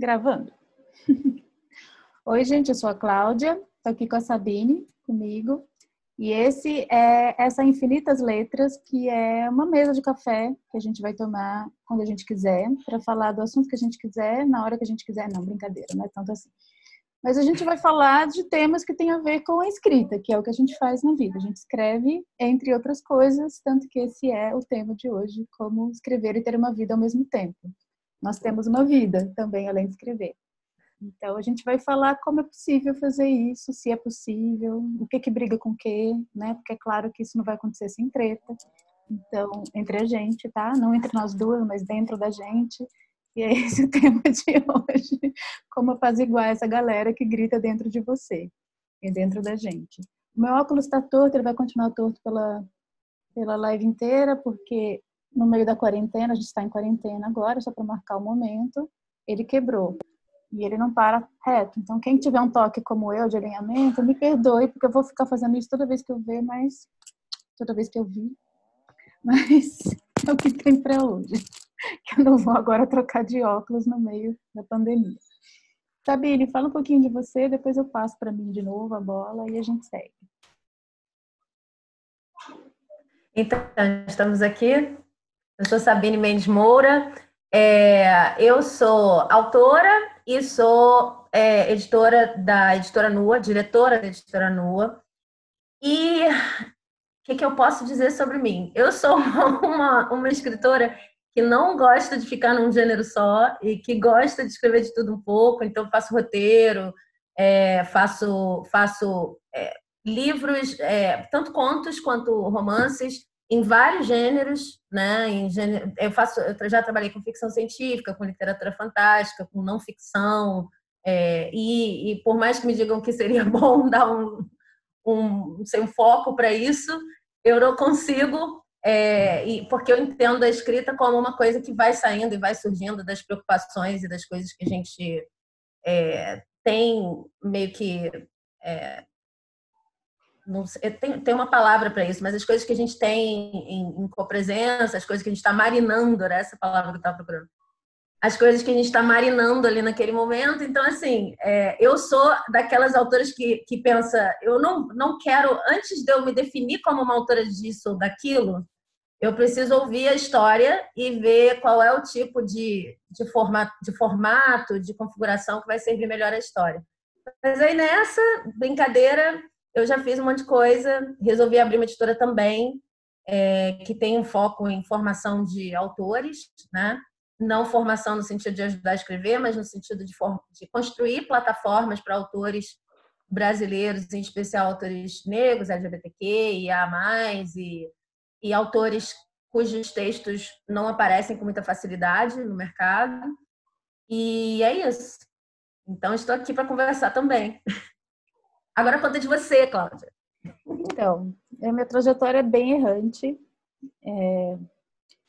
Gravando. Oi, gente, eu sou a Cláudia, estou aqui com a Sabine, comigo. E esse é essa Infinitas Letras, que é uma mesa de café que a gente vai tomar quando a gente quiser, para falar do assunto que a gente quiser, na hora que a gente quiser. Não, brincadeira, não é tanto assim. Mas a gente vai falar de temas que têm a ver com a escrita, que é o que a gente faz na vida. A gente escreve, entre outras coisas, tanto que esse é o tema de hoje, como escrever e ter uma vida ao mesmo tempo nós temos uma vida também além de escrever. Então a gente vai falar como é possível fazer isso, se é possível, o que que briga com o que, né? Porque é claro que isso não vai acontecer sem treta. Então, entre a gente, tá? Não entre nós duas, mas dentro da gente. E é esse o tema de hoje. Como apaziguar essa galera que grita dentro de você e dentro da gente. O meu óculos está torto, ele vai continuar torto pela, pela live inteira, porque no meio da quarentena, a gente está em quarentena agora, só para marcar o momento, ele quebrou. E ele não para reto. Então, quem tiver um toque como eu de alinhamento, me perdoe, porque eu vou ficar fazendo isso toda vez que eu ver, mas toda vez que eu vi. Mas é o que tem para hoje. Que eu não vou agora trocar de óculos no meio da pandemia. Sabine, fala um pouquinho de você, depois eu passo para mim de novo a bola e a gente segue. Então, estamos aqui eu sou Sabine Mendes Moura, é, eu sou autora e sou é, editora da Editora Nua, diretora da Editora Nua. E o que, que, eu posso dizer sobre mim? Eu sou uma, uma escritora que não gosta de ficar num gênero só e que gosta de escrever de tudo um pouco, então faço roteiro, é, faço, faço é, livros, é, tanto contos quanto romances, em vários gêneros, né? Gênero, eu faço, eu já trabalhei com ficção científica, com literatura fantástica, com não ficção, é, e, e, por mais que me digam que seria bom dar um, um, um foco para isso, eu não consigo, é, e, porque eu entendo a escrita como uma coisa que vai saindo e vai surgindo das preocupações e das coisas que a gente é, tem meio que é, não sei, tem, tem uma palavra para isso, mas as coisas que a gente tem em, em copresença, as coisas que a gente está marinando, era essa palavra que eu estava procurando. As coisas que a gente está marinando ali naquele momento. Então, assim, é, eu sou daquelas autoras que, que pensa, eu não, não quero, antes de eu me definir como uma autora disso ou daquilo, eu preciso ouvir a história e ver qual é o tipo de, de, formato, de formato, de configuração que vai servir melhor a história. Mas aí nessa brincadeira, eu já fiz um monte de coisa, resolvi abrir uma editora também, é, que tem um foco em formação de autores, né? Não formação no sentido de ajudar a escrever, mas no sentido de, de construir plataformas para autores brasileiros, em especial autores negros, LGBTQ, IA+, e, e autores cujos textos não aparecem com muita facilidade no mercado. E é isso. Então, estou aqui para conversar também. Agora conta de você, Cláudia. Então, a minha trajetória é bem errante. É...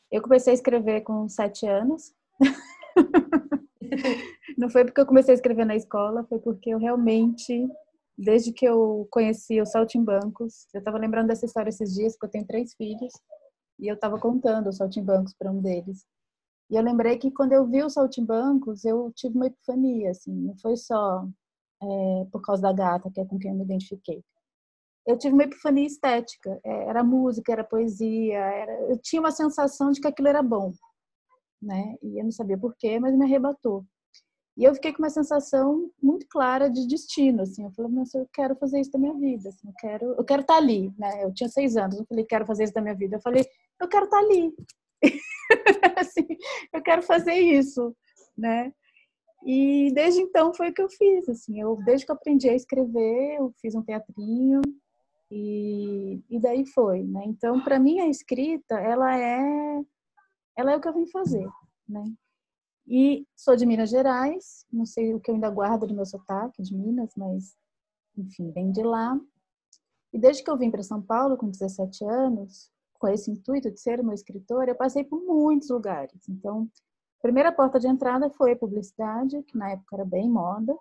Eu comecei a escrever com sete anos. Não foi porque eu comecei a escrever na escola, foi porque eu realmente, desde que eu conheci o Saltimbancos, eu estava lembrando dessa história esses dias, porque eu tenho três filhos, e eu estava contando os Saltimbancos para um deles. E eu lembrei que quando eu vi os Saltimbancos, eu tive uma epifania, assim, não foi só é, por causa da gata, que é com quem eu me identifiquei. Eu tive uma epifania estética. É, era música, era poesia, era... eu tinha uma sensação de que aquilo era bom, né? E eu não sabia porquê, mas me arrebatou. E eu fiquei com uma sensação muito clara de destino, assim. Eu falei, mas eu quero fazer isso da minha vida, assim. Eu quero, eu quero estar tá ali, né? Eu tinha seis anos, eu falei, quero fazer isso da minha vida. Eu falei, eu quero estar tá ali, assim, eu quero fazer isso, né? E desde então foi o que eu fiz, assim, eu desde que eu aprendi a escrever, eu fiz um teatrinho e, e daí foi, né? Então, para mim a escrita, ela é ela é o que eu vim fazer, né? E sou de Minas Gerais, não sei o que eu ainda guardo do meu sotaque de Minas, mas enfim, vem de lá. E desde que eu vim para São Paulo com 17 anos, com esse intuito de ser uma escritora, eu passei por muitos lugares. Então, primeira porta de entrada foi publicidade, que na época era bem moda.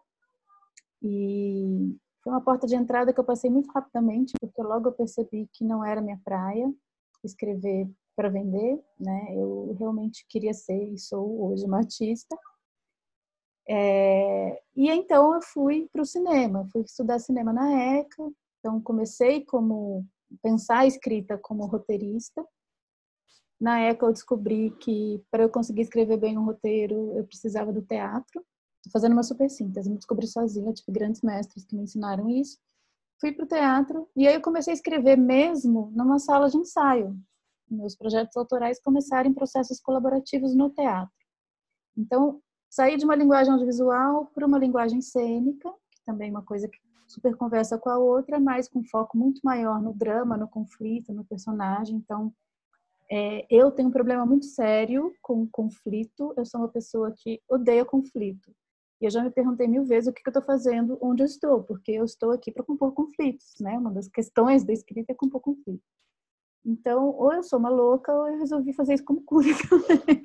E foi uma porta de entrada que eu passei muito rapidamente, porque logo eu percebi que não era minha praia escrever para vender, né? Eu realmente queria ser e sou hoje uma artista. É, e então eu fui para o cinema, fui estudar cinema na ECA, então comecei como pensar a escrita como roteirista. Na ECA eu descobri que para eu conseguir escrever bem um roteiro eu precisava do teatro. Estou fazendo uma super síntese, me descobri sozinha, tive grandes mestres que me ensinaram isso. Fui para o teatro e aí eu comecei a escrever mesmo numa sala de ensaio. Meus projetos autorais começaram em processos colaborativos no teatro. Então, saí de uma linguagem audiovisual para uma linguagem cênica, que também é uma coisa que super conversa com a outra, mas com foco muito maior no drama, no conflito, no personagem. Então, é, eu tenho um problema muito sério com conflito. Eu sou uma pessoa que odeia conflito. E eu já me perguntei mil vezes o que, que eu estou fazendo onde eu estou, porque eu estou aqui para compor conflitos, né? Uma das questões da escrita é compor conflitos. Então, ou eu sou uma louca, ou eu resolvi fazer isso como cura também.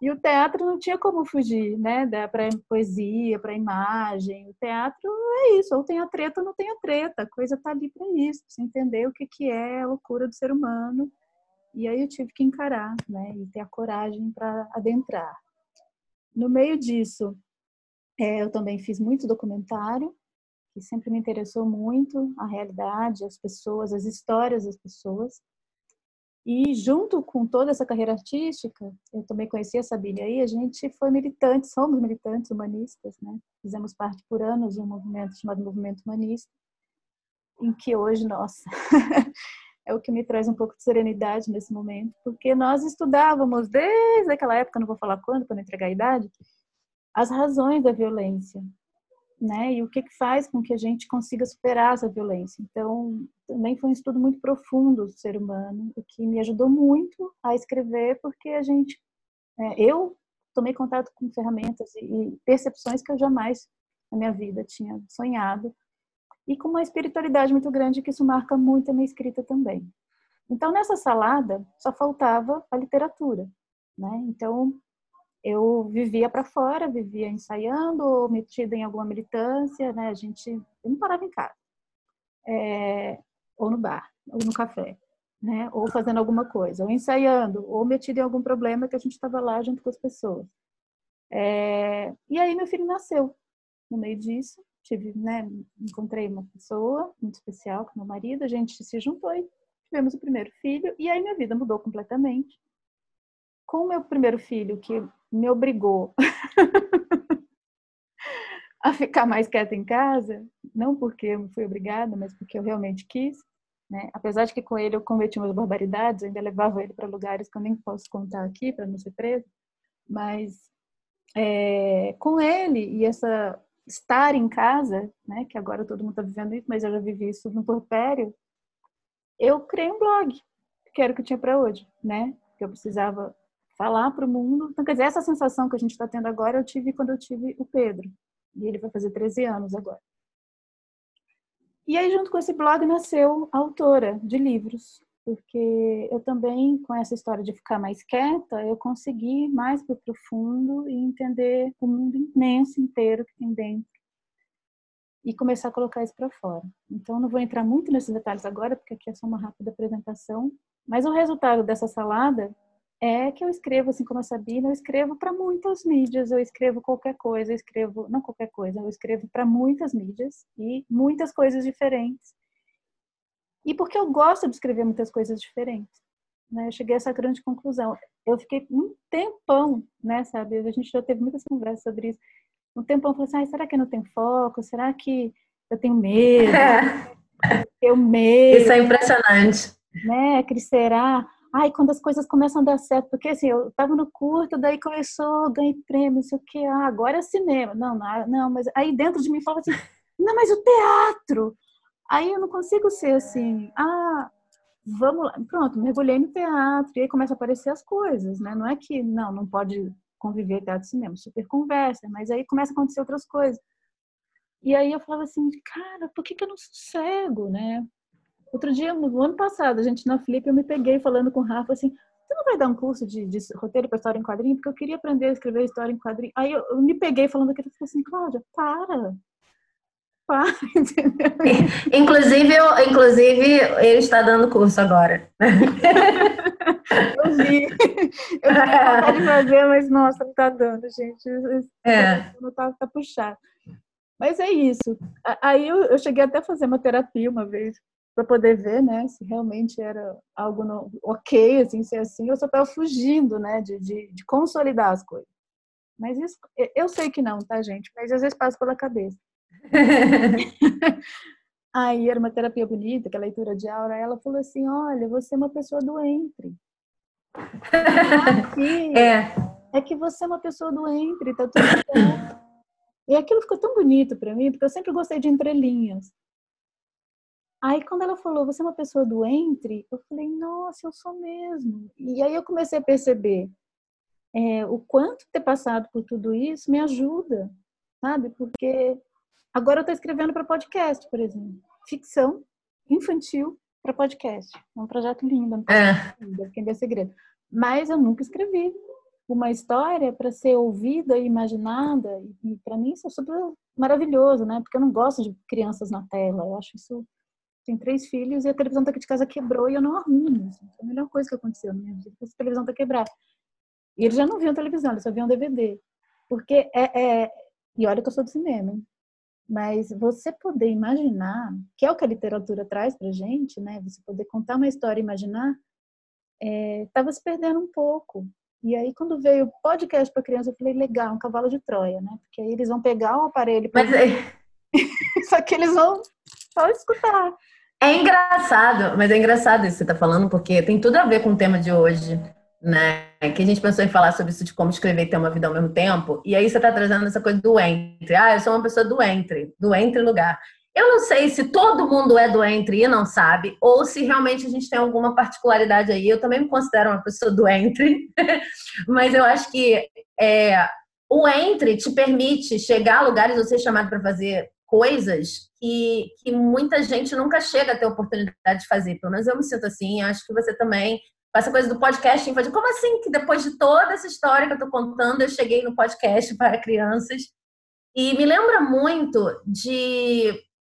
E o teatro não tinha como fugir, né? Para poesia, para imagem. O teatro é isso, ou tem a treta ou não tem a treta. A coisa tá ali para isso, você entender o que, que é a loucura do ser humano. E aí eu tive que encarar, né? E ter a coragem para adentrar. No meio disso, é, eu também fiz muito documentário, que sempre me interessou muito a realidade, as pessoas, as histórias das pessoas. E junto com toda essa carreira artística, eu também conheci a Sabine aí, a gente foi militante, somos militantes humanistas, né? Fizemos parte por anos de um movimento chamado Movimento Humanista, em que hoje, nossa, é o que me traz um pouco de serenidade nesse momento, porque nós estudávamos desde aquela época, não vou falar quando, para não entregar a idade, as razões da violência, né? E o que, que faz com que a gente consiga superar essa violência. Então, também foi um estudo muito profundo do ser humano, o que me ajudou muito a escrever, porque a gente, é, eu tomei contato com ferramentas e, e percepções que eu jamais na minha vida tinha sonhado, e com uma espiritualidade muito grande que isso marca muito a minha escrita também. Então, nessa salada, só faltava a literatura, né? Então, eu vivia para fora, vivia ensaiando ou metida em alguma militância, né? A gente eu não parava em casa, é, ou no bar, ou no café, né? Ou fazendo alguma coisa, ou ensaiando, ou metida em algum problema que a gente estava lá junto com as pessoas. É, e aí meu filho nasceu. No meio disso, tive, né? Encontrei uma pessoa muito especial, com meu marido, a gente se juntou e tivemos o primeiro filho. E aí minha vida mudou completamente. Com o meu primeiro filho, que me obrigou a ficar mais quieta em casa, não porque eu fui obrigada, mas porque eu realmente quis. Né? Apesar de que com ele eu cometi umas barbaridades, ainda levava ele para lugares que eu nem posso contar aqui para não ser preso, mas é, com ele e essa estar em casa, né, que agora todo mundo está vivendo isso, mas eu já vivi isso no porpério, eu criei um blog, que era o que tinha para hoje, né? Que eu precisava falar para o mundo. Então, quer dizer, essa sensação que a gente está tendo agora, eu tive quando eu tive o Pedro. E ele vai fazer 13 anos agora. E aí, junto com esse blog, nasceu a autora de livros. Porque eu também, com essa história de ficar mais quieta, eu consegui mais para profundo e entender o mundo imenso inteiro que tem dentro. E começar a colocar isso para fora. Então, não vou entrar muito nesses detalhes agora, porque aqui é só uma rápida apresentação. Mas o resultado dessa salada é que eu escrevo, assim como a Sabina, eu escrevo para muitas mídias, eu escrevo qualquer coisa, eu escrevo, não qualquer coisa, eu escrevo para muitas mídias e muitas coisas diferentes. E porque eu gosto de escrever muitas coisas diferentes. Né? Eu cheguei a essa grande conclusão. Eu fiquei um tempão, né, sabe? A gente já teve muitas conversas sobre isso. Um tempão, eu falei assim, ah, será que eu não tenho foco? Será que eu tenho medo? É. Eu medo. Isso é impressionante. Né, que será? ai, quando as coisas começam a dar certo, porque assim, eu tava no curto, daí começou, ganhei prêmio, não sei o que, ah, agora é cinema. Não, não, não, mas aí dentro de mim fala assim, não, mas o teatro. Aí eu não consigo ser assim, ah, vamos lá, pronto, mergulhei no teatro, e aí começa a aparecer as coisas, né? Não é que, não, não pode conviver teatro e cinema, super conversa, mas aí começa a acontecer outras coisas. E aí eu falava assim, cara, por que, que eu não sossego, né? Outro dia, no ano passado, a gente na Flip, eu me peguei falando com o Rafa assim: você não vai dar um curso de, de roteiro para história em quadrinho? Porque eu queria aprender a escrever história em quadrinho. Aí eu, eu me peguei falando aquilo, eu falei assim: Cláudia, para. Participar, entendeu? Inclusive, eu, inclusive, ele está dando curso agora. eu vi. Eu tinha de fazer, mas nossa, não está dando, gente. É. Não tá, tá puxado. Mas é isso. Aí eu, eu cheguei até a fazer uma terapia uma vez para poder ver, né, se realmente era algo no, ok, assim, ser assim, eu só estava fugindo, né, de, de, de, consolidar as coisas. Mas isso, eu sei que não, tá, gente? Mas às vezes passa pela cabeça. Aí era uma terapia bonita, que a leitura de aura, ela falou assim, olha, você é uma pessoa doente. Aqui, é. é que você é uma pessoa doente, tá tudo certo. E aquilo ficou tão bonito para mim, porque eu sempre gostei de entrelinhas. Aí quando ela falou, você é uma pessoa doente, eu falei, nossa, eu sou mesmo. E aí eu comecei a perceber é, o quanto ter passado por tudo isso me ajuda, sabe? Porque agora eu estou escrevendo para podcast, por exemplo, ficção infantil para podcast. É um projeto lindo, não é. quem vê segredo. Mas eu nunca escrevi uma história para ser ouvida e imaginada. E para mim isso é super maravilhoso, né? Porque eu não gosto de crianças na tela. Eu acho isso tem três filhos e a televisão daqui de casa quebrou e eu não arrumo. Assim. Foi a melhor coisa que aconteceu na minha vida. A televisão tá quebrada. E eles já não viam televisão, eles só viam DVD. Porque é, é... E olha que eu sou do cinema, hein? Mas você poder imaginar, que é o que a literatura traz pra gente, né? Você poder contar uma história e imaginar, estava é... se perdendo um pouco. E aí, quando veio o podcast para criança, eu falei, legal, um cavalo de Troia, né? Porque aí eles vão pegar o aparelho. Mas é... Só que eles vão só escutar. É engraçado, mas é engraçado isso que você está falando, porque tem tudo a ver com o tema de hoje, né? Que a gente pensou em falar sobre isso de como escrever e ter uma vida ao mesmo tempo. E aí você está trazendo essa coisa do entre. Ah, eu sou uma pessoa do entre, do entre lugar. Eu não sei se todo mundo é do entre e não sabe, ou se realmente a gente tem alguma particularidade aí. Eu também me considero uma pessoa do entre, mas eu acho que é, o entre te permite chegar a lugares ou ser chamado para fazer coisas que, que muita gente nunca chega a ter oportunidade de fazer. Pelo menos eu me sinto assim, acho que você também. Essa coisa do podcast, como assim que depois de toda essa história que eu estou contando, eu cheguei no podcast para crianças? E me lembra muito de.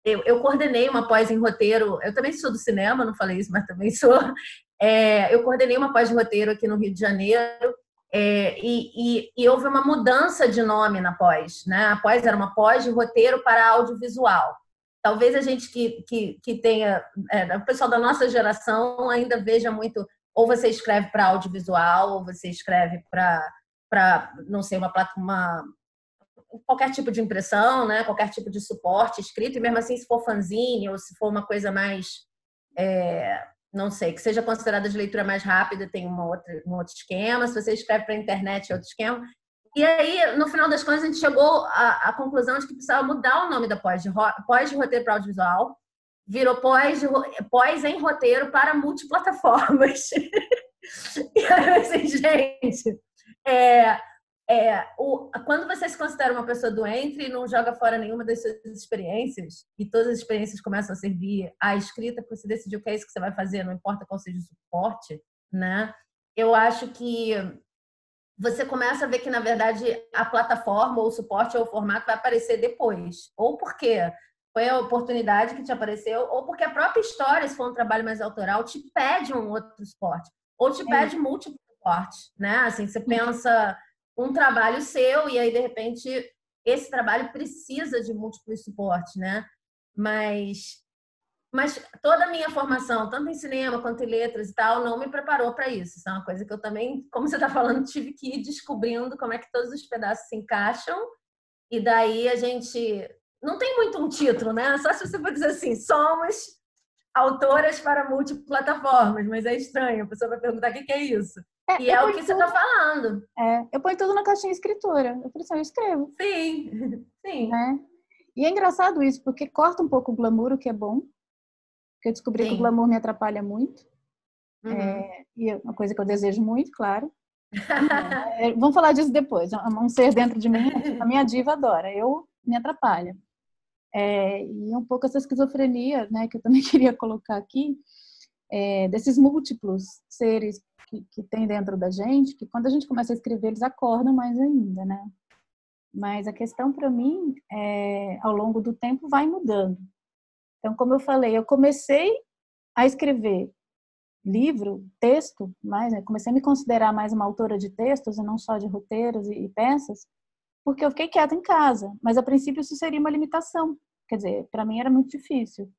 Eu, eu coordenei uma pós em roteiro, eu também sou do cinema, não falei isso, mas também sou. É, eu coordenei uma pós de roteiro aqui no Rio de Janeiro, é, e, e, e, houve uma mudança de nome na pós, né? A pós era uma pós de roteiro para audiovisual. Talvez a gente que, que, que tenha, é, o pessoal da nossa geração ainda veja muito, ou você escreve para audiovisual, ou você escreve para, não sei, uma, uma qualquer tipo de impressão, né? Qualquer tipo de suporte escrito, e mesmo assim, se for fanzine ou se for uma coisa mais é, não sei, que seja considerada de leitura mais rápida, tem uma outra, um outro esquema. Se você escreve para a internet, é outro esquema. E aí, no final das contas, a gente chegou à, à conclusão de que precisava mudar o nome da pós de, pós de roteiro para audiovisual, virou pós, pós em roteiro para multiplataformas. e aí, assim, gente, é, é, o, quando você se considera uma pessoa doente e não joga fora nenhuma das suas experiências, e todas as experiências começam a servir à escrita, porque você decidiu que é isso que você vai fazer, não importa qual seja o suporte, né? Eu acho que você começa a ver que, na verdade, a plataforma, ou o suporte, ou o formato vai aparecer depois. Ou porque foi a oportunidade que te apareceu, ou porque a própria história, se for um trabalho mais autoral, te pede um outro suporte. Ou te pede é. múltiplos suportes, né? Assim, você pensa um trabalho seu e aí de repente esse trabalho precisa de múltiplos suportes, né? Mas mas toda a minha formação, tanto em cinema quanto em letras e tal, não me preparou para isso. Isso é uma coisa que eu também, como você está falando, tive que ir descobrindo como é que todos os pedaços se encaixam. E daí a gente não tem muito um título, né? Só se você for dizer assim, somos autoras para multiplataformas, mas é estranho. A pessoa vai perguntar o que é isso. É, e é o que tudo, você está falando. É, eu ponho tudo na caixinha escritora. Eu falei assim, eu escrevo. Sim, sim. Né? E é engraçado isso, porque corta um pouco o glamour, o que é bom. Porque eu descobri sim. que o glamour me atrapalha muito. Uhum. É, e é uma coisa que eu desejo muito, claro. é, vamos falar disso depois. Um ser dentro de mim, a minha diva adora. Eu me atrapalha. É, e um pouco essa esquizofrenia, né, que eu também queria colocar aqui, é, desses múltiplos seres que, que tem dentro da gente, que quando a gente começa a escrever, eles acordam mais ainda, né? Mas a questão para mim, é, ao longo do tempo, vai mudando. Então, como eu falei, eu comecei a escrever livro, texto, mais, né? comecei a me considerar mais uma autora de textos e não só de roteiros e, e peças, porque eu fiquei quieta em casa. Mas a princípio isso seria uma limitação. Quer dizer, para mim era muito difícil,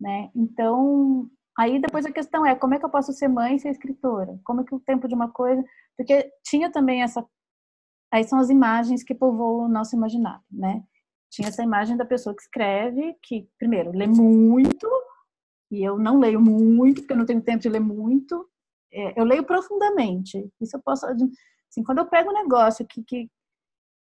né? Então, aí depois a questão é como é que eu posso ser mãe e ser escritora? Como é que o tempo de uma coisa, porque tinha também essa aí são as imagens que povoam o nosso imaginário, né? Tinha essa imagem da pessoa que escreve, que primeiro lê muito, e eu não leio muito, porque eu não tenho tempo de ler muito. É, eu leio profundamente. Isso eu posso. Assim, quando eu pego um negócio que, que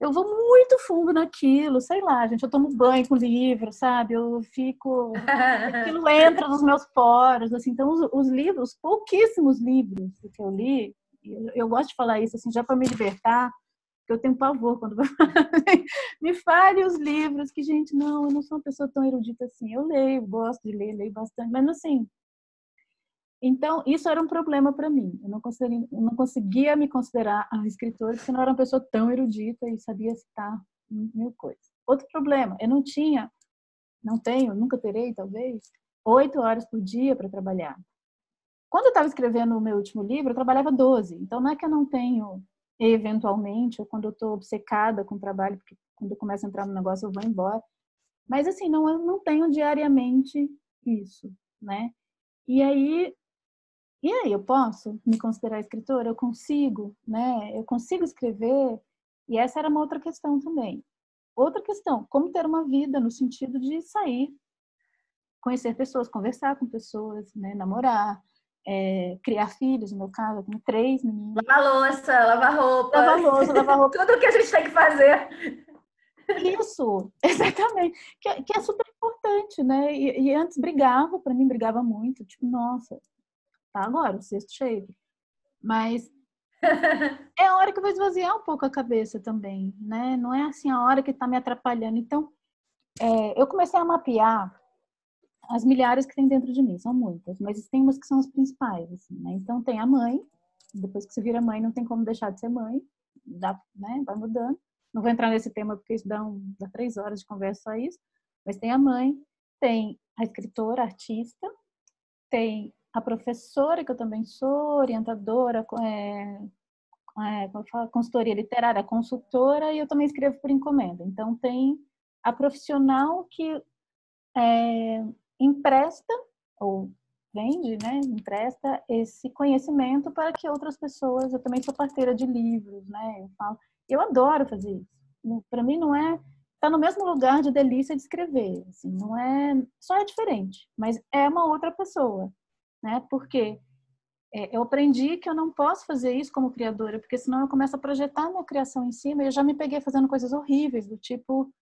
eu vou muito fundo naquilo, sei lá, gente, eu tomo banho com livro, sabe? Eu fico. aquilo entra nos meus poros, assim. Então, os, os livros, pouquíssimos livros que eu li, eu, eu gosto de falar isso, assim, já para me libertar que eu tenho pavor quando me fale os livros, que, gente, não, eu não sou uma pessoa tão erudita assim. Eu leio, gosto de ler, leio bastante, mas assim. Então, isso era um problema para mim. Eu não, conseguia, não conseguia me considerar a escritora, porque eu não era uma pessoa tão erudita e sabia citar mil coisas. Outro problema, eu não tinha, não tenho, nunca terei, talvez, oito horas por dia para trabalhar. Quando eu estava escrevendo o meu último livro, eu trabalhava 12. Então, não é que eu não tenho eventualmente, ou quando eu estou obcecada com o trabalho, porque quando eu começo a entrar no negócio eu vou embora. Mas assim, não, eu não tenho diariamente isso, né? E aí, e aí, eu posso me considerar escritora? Eu consigo, né? Eu consigo escrever? E essa era uma outra questão também. Outra questão, como ter uma vida no sentido de sair, conhecer pessoas, conversar com pessoas, né? namorar, é, criar filhos, no meu caso, eu tenho três meninos. Lavar louça, lavar roupa. Lavar louça, lavar roupa. Tudo que a gente tem que fazer. Isso, exatamente. Que, é, que é super importante, né? E, e antes brigava, para mim brigava muito. Tipo, nossa, tá agora, o sexto cheio. Mas é a hora que eu vou esvaziar um pouco a cabeça também, né? Não é assim a hora que tá me atrapalhando. Então, é, eu comecei a mapear as milhares que tem dentro de mim, são muitas, mas tem umas que são as principais, assim, né? Então tem a mãe, depois que você vira mãe, não tem como deixar de ser mãe, dá, né? Vai mudando. Não vou entrar nesse tema porque isso dá, um, dá três horas de conversa só isso, mas tem a mãe, tem a escritora, a artista, tem a professora, que eu também sou, orientadora, é, é, consultoria literária, consultora, e eu também escrevo por encomenda. Então, tem a profissional que é, empresta ou vende, né, empresta esse conhecimento para que outras pessoas, eu também sou parceira de livros, né, eu falo, eu adoro fazer isso. Para mim não é tá no mesmo lugar de delícia de escrever, assim, não é, só é diferente, mas é uma outra pessoa, né? Porque é, eu aprendi que eu não posso fazer isso como criadora, porque senão eu começo a projetar minha criação em cima e eu já me peguei fazendo coisas horríveis, do tipo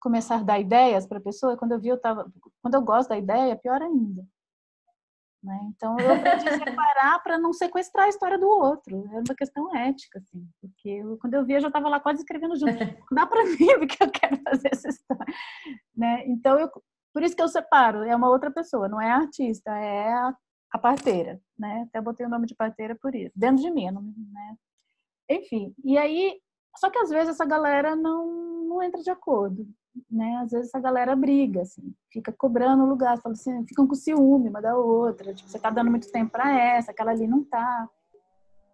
começar a dar ideias para a pessoa, quando eu vi, eu tava, quando eu gosto da ideia, pior ainda. Né? Então eu aprendi a separar para não sequestrar a história do outro. É uma questão ética, assim, porque eu, quando eu vi, eu já estava lá quase escrevendo junto. Não dá para mim porque eu quero fazer essa história, né? Então eu, por isso que eu separo. É uma outra pessoa, não é a artista, é a, a parteira, né? Até botei o nome de parteira por isso, dentro de mim, né? Enfim, e aí, só que às vezes essa galera não, não entra de acordo né, às vezes a galera briga, assim, fica cobrando o lugar, fala assim, ficam com ciúme uma da outra, tipo, você tá dando muito tempo para essa, aquela ali não tá.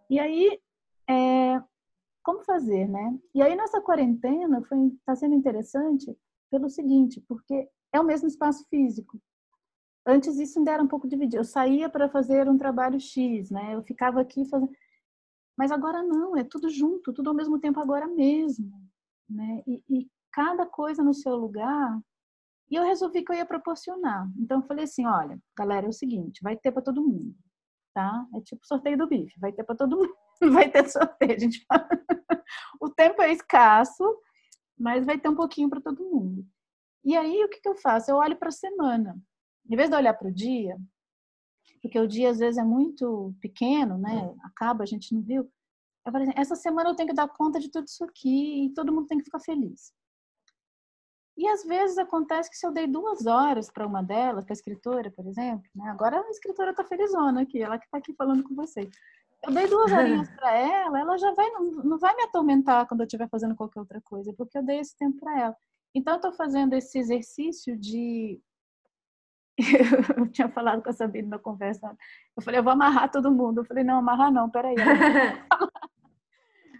E aí, é, como fazer, né? E aí nessa quarentena foi tá sendo interessante pelo seguinte, porque é o mesmo espaço físico. Antes isso ainda era um pouco dividido. Eu saía para fazer um trabalho X, né? Eu ficava aqui fazendo mas agora não, é tudo junto, tudo ao mesmo tempo agora mesmo, né? E, e cada coisa no seu lugar. E eu resolvi que eu ia proporcionar. Então eu falei assim, olha, galera, é o seguinte, vai ter para todo mundo, tá? É tipo sorteio do bife, vai ter para todo mundo, vai ter sorteio, a gente o tempo é escasso, mas vai ter um pouquinho para todo mundo. E aí o que, que eu faço? Eu olho para a semana. Em vez de olhar para o dia, porque o dia às vezes é muito pequeno, né? Acaba, a gente não viu. Eu falei assim, essa semana eu tenho que dar conta de tudo isso aqui e todo mundo tem que ficar feliz. E às vezes acontece que se eu dei duas horas para uma delas, para a escritora, por exemplo, né? agora a escritora está felizona aqui, ela que está aqui falando com vocês. Eu dei duas horinhas para ela, ela já vai, não, não vai me atormentar quando eu estiver fazendo qualquer outra coisa, porque eu dei esse tempo para ela. Então, eu estou fazendo esse exercício de. Eu tinha falado com a Sabine na conversa. Eu falei, eu vou amarrar todo mundo. Eu falei, não, amarrar não, peraí.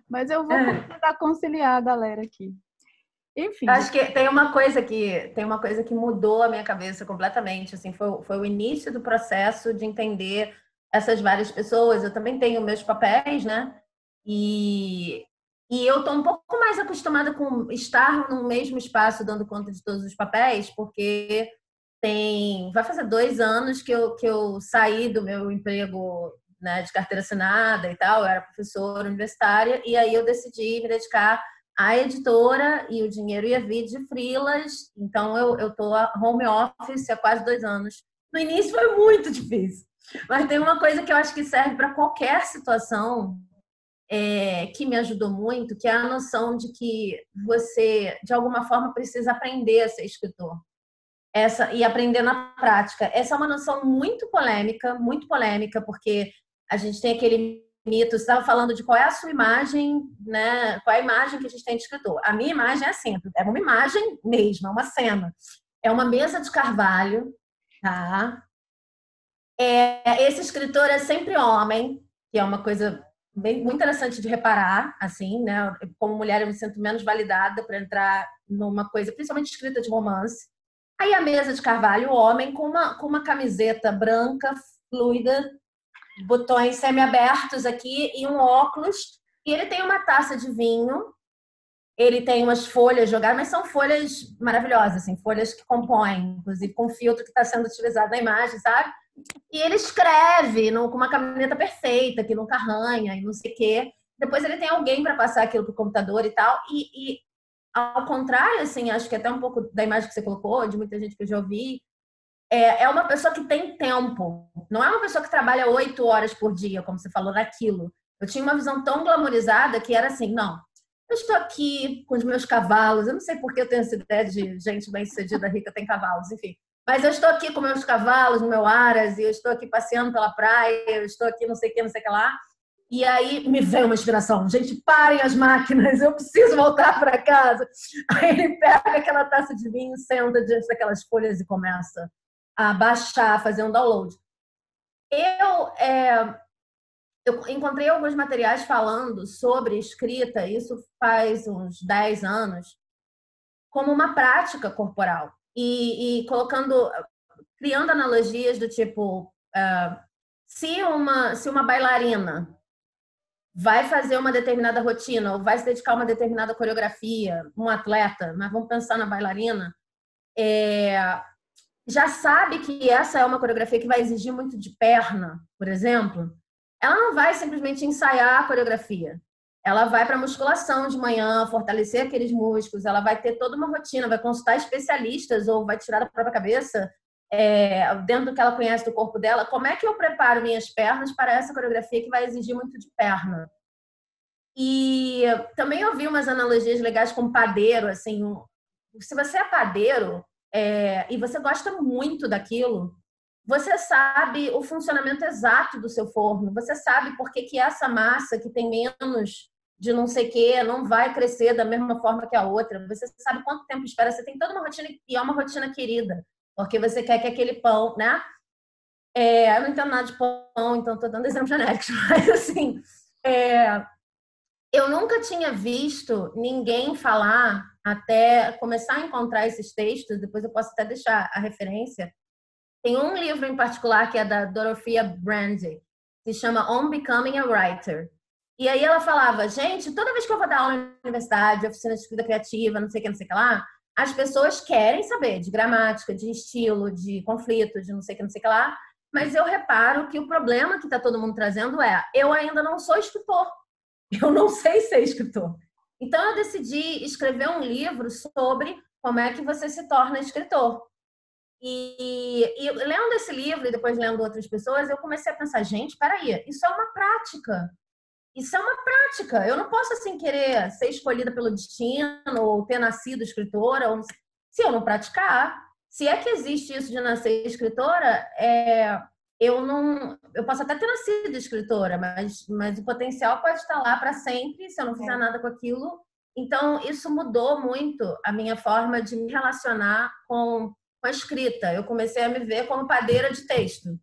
Mas eu vou tentar conciliar a galera aqui. Enfim. Acho que tem uma coisa que tem uma coisa que mudou a minha cabeça completamente. Assim, foi, foi o início do processo de entender essas várias pessoas. Eu também tenho meus papéis, né? E, e eu estou um pouco mais acostumada com estar no mesmo espaço dando conta de todos os papéis, porque tem vai fazer dois anos que eu, que eu saí do meu emprego né, de carteira assinada e tal, eu era professora universitária, e aí eu decidi me dedicar à editora e o dinheiro ia vir de frilas, então eu, eu tô home office há quase dois anos. No início foi muito difícil, mas tem uma coisa que eu acho que serve para qualquer situação é, que me ajudou muito, que é a noção de que você, de alguma forma, precisa aprender a ser escritor. Essa, e aprender na prática. Essa é uma noção muito polêmica, muito polêmica, porque a gente tem aquele mito, você estava falando de qual é a sua imagem, né? Qual é a imagem que a gente tem de escritor. A minha imagem é assim, é uma imagem mesmo, é uma cena. É uma mesa de carvalho, tá? É, esse escritor é sempre homem, que é uma coisa bem, muito interessante de reparar, assim, né? Como mulher eu me sinto menos validada para entrar numa coisa, principalmente escrita de romance. Aí a mesa de carvalho, o homem com uma, com uma camiseta branca, fluida, botões semi-abertos aqui e um óculos. E ele tem uma taça de vinho. Ele tem umas folhas jogadas, mas são folhas maravilhosas, assim, folhas que compõem, inclusive com o filtro que está sendo utilizado na imagem, sabe? E ele escreve no, com uma caneta perfeita, que nunca arranha e não sei o quê. Depois ele tem alguém para passar aquilo pro computador e tal. E, e, ao contrário, assim, acho que até um pouco da imagem que você colocou, de muita gente que eu já ouvi, é, é uma pessoa que tem tempo. Não é uma pessoa que trabalha oito horas por dia, como você falou, naquilo. Eu tinha uma visão tão glamorizada que era assim, não, eu estou aqui com os meus cavalos. Eu não sei por que eu tenho essa ideia de gente bem-sucedida, rica, tem cavalos, enfim. Mas eu estou aqui com meus cavalos, no meu aras, e eu estou aqui passeando pela praia, eu estou aqui não sei o que, não sei o que lá. E aí me veio uma inspiração. Gente, parem as máquinas, eu preciso voltar para casa. Aí ele pega aquela taça de vinho, senta diante daquelas folhas e começa a baixar, fazer um download. Eu, é, eu encontrei alguns materiais falando sobre escrita, isso faz uns 10 anos, como uma prática corporal. E, e colocando, criando analogias do tipo, uh, se, uma, se uma bailarina vai fazer uma determinada rotina ou vai se dedicar a uma determinada coreografia, um atleta, mas vamos pensar na bailarina, é, já sabe que essa é uma coreografia que vai exigir muito de perna, por exemplo, ela não vai simplesmente ensaiar a coreografia. Ela vai para musculação de manhã, fortalecer aqueles músculos, ela vai ter toda uma rotina, vai consultar especialistas ou vai tirar da própria cabeça, é, dentro do que ela conhece do corpo dela, como é que eu preparo minhas pernas para essa coreografia que vai exigir muito de perna. E também ouvi umas analogias legais com padeiro, assim, se você é padeiro, é, e você gosta muito daquilo, você sabe o funcionamento exato do seu forno, você sabe por que, que essa massa que tem menos de não sei o que não vai crescer da mesma forma que a outra, você sabe quanto tempo espera, você tem toda uma rotina e é uma rotina querida, porque você quer que aquele pão, né? É, eu não entendo nada de pão, então estou dando exemplos genéricos, mas assim, é, eu nunca tinha visto ninguém falar até começar a encontrar esses textos, depois eu posso até deixar a referência. Tem um livro em particular que é da Dorothea Brande, que se chama On Becoming a Writer. E aí ela falava, gente, toda vez que eu vou dar aula na universidade, oficina de escrita criativa, não sei o que, não sei o que lá, as pessoas querem saber de gramática, de estilo, de conflito, de não sei o que, não sei o que lá, mas eu reparo que o problema que está todo mundo trazendo é, eu ainda não sou escritor, eu não sei ser escritor. Então eu decidi escrever um livro sobre como é que você se torna escritor. E, e, lendo esse livro e depois lendo outras pessoas, eu comecei a pensar, gente, peraí, isso é uma prática. Isso é uma prática. Eu não posso assim querer ser escolhida pelo destino ou ter nascido escritora, ou... se eu não praticar. Se é que existe isso de nascer escritora, é... eu não. Eu posso até ter nascido escritora, mas, mas o potencial pode estar lá para sempre se eu não fizer é. nada com aquilo. Então, isso mudou muito a minha forma de me relacionar com, com a escrita. Eu comecei a me ver como padeira de texto.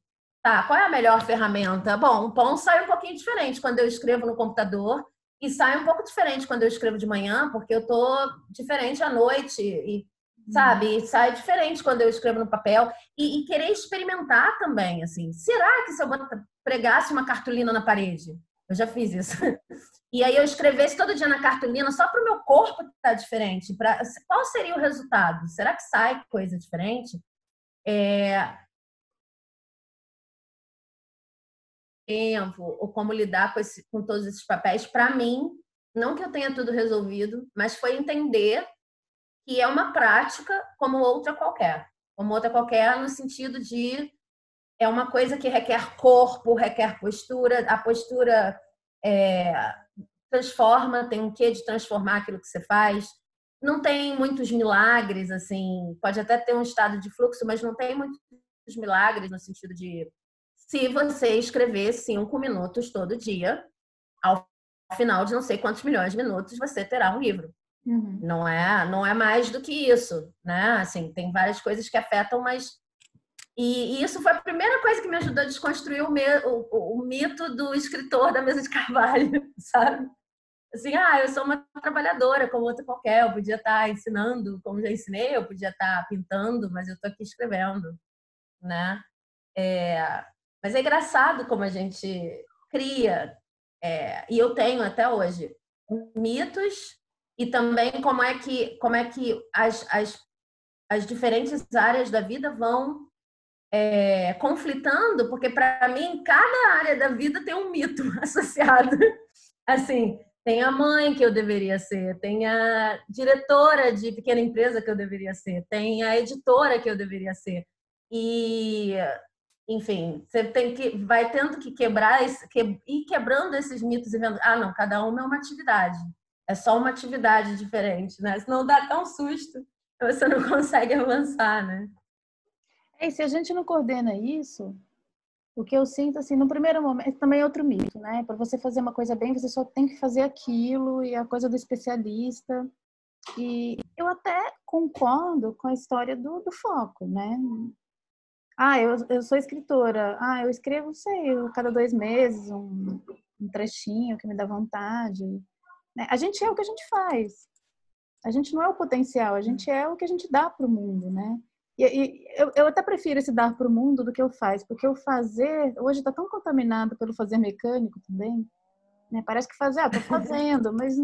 Tá, qual é a melhor ferramenta? Bom, o pão sai um pouquinho diferente quando eu escrevo no computador e sai um pouco diferente quando eu escrevo de manhã, porque eu tô diferente à noite e sabe? E sai diferente quando eu escrevo no papel e, e, querer experimentar também, assim. Será que se eu pregasse uma cartolina na parede? Eu já fiz isso. E aí eu escrevesse todo dia na cartolina só para o meu corpo estar tá diferente. Pra, qual seria o resultado? Será que sai coisa diferente? É... Tempo, ou como lidar com, esse, com todos esses papéis, para mim, não que eu tenha tudo resolvido, mas foi entender que é uma prática como outra qualquer. Como outra qualquer, no sentido de é uma coisa que requer corpo, requer postura. A postura é, transforma, tem um quê de transformar aquilo que você faz. Não tem muitos milagres, assim, pode até ter um estado de fluxo, mas não tem muitos milagres no sentido de se você escrever cinco minutos todo dia, ao final de não sei quantos milhões de minutos, você terá um livro. Uhum. Não é, não é mais do que isso, né? Assim, tem várias coisas que afetam, mas e, e isso foi a primeira coisa que me ajudou a desconstruir o, me, o, o, mito do escritor da mesa de carvalho, sabe? Assim, ah, eu sou uma trabalhadora como outra qualquer, eu podia estar ensinando, como já ensinei, eu podia estar pintando, mas eu estou aqui escrevendo, né? É, mas é engraçado como a gente cria, é, e eu tenho até hoje, mitos e também como é que, como é que as, as, as diferentes áreas da vida vão é, conflitando, porque para mim cada área da vida tem um mito associado. Assim, tem a mãe que eu deveria ser, tem a diretora de pequena empresa que eu deveria ser, tem a editora que eu deveria ser. E, enfim, você tem que vai tendo que quebrar que, ir quebrando esses mitos e vendo, ah, não, cada uma é uma atividade. É só uma atividade diferente, né? Senão dá tão susto, você não consegue avançar, né? É, e se a gente não coordena isso, o que eu sinto, assim, no primeiro momento, também é outro mito, né? Para você fazer uma coisa bem, você só tem que fazer aquilo e a coisa do especialista. E eu até concordo com a história do, do foco, né? Ah, eu, eu sou escritora. Ah, eu escrevo, sei, cada dois meses, um, um trechinho que me dá vontade. Né? A gente é o que a gente faz. A gente não é o potencial, a gente é o que a gente dá para o mundo, né? E, e eu, eu, até prefiro esse dar para o mundo do que eu faz, porque o fazer hoje está tão contaminado pelo fazer mecânico também. Né? Parece que fazer, ah, tô fazendo, mas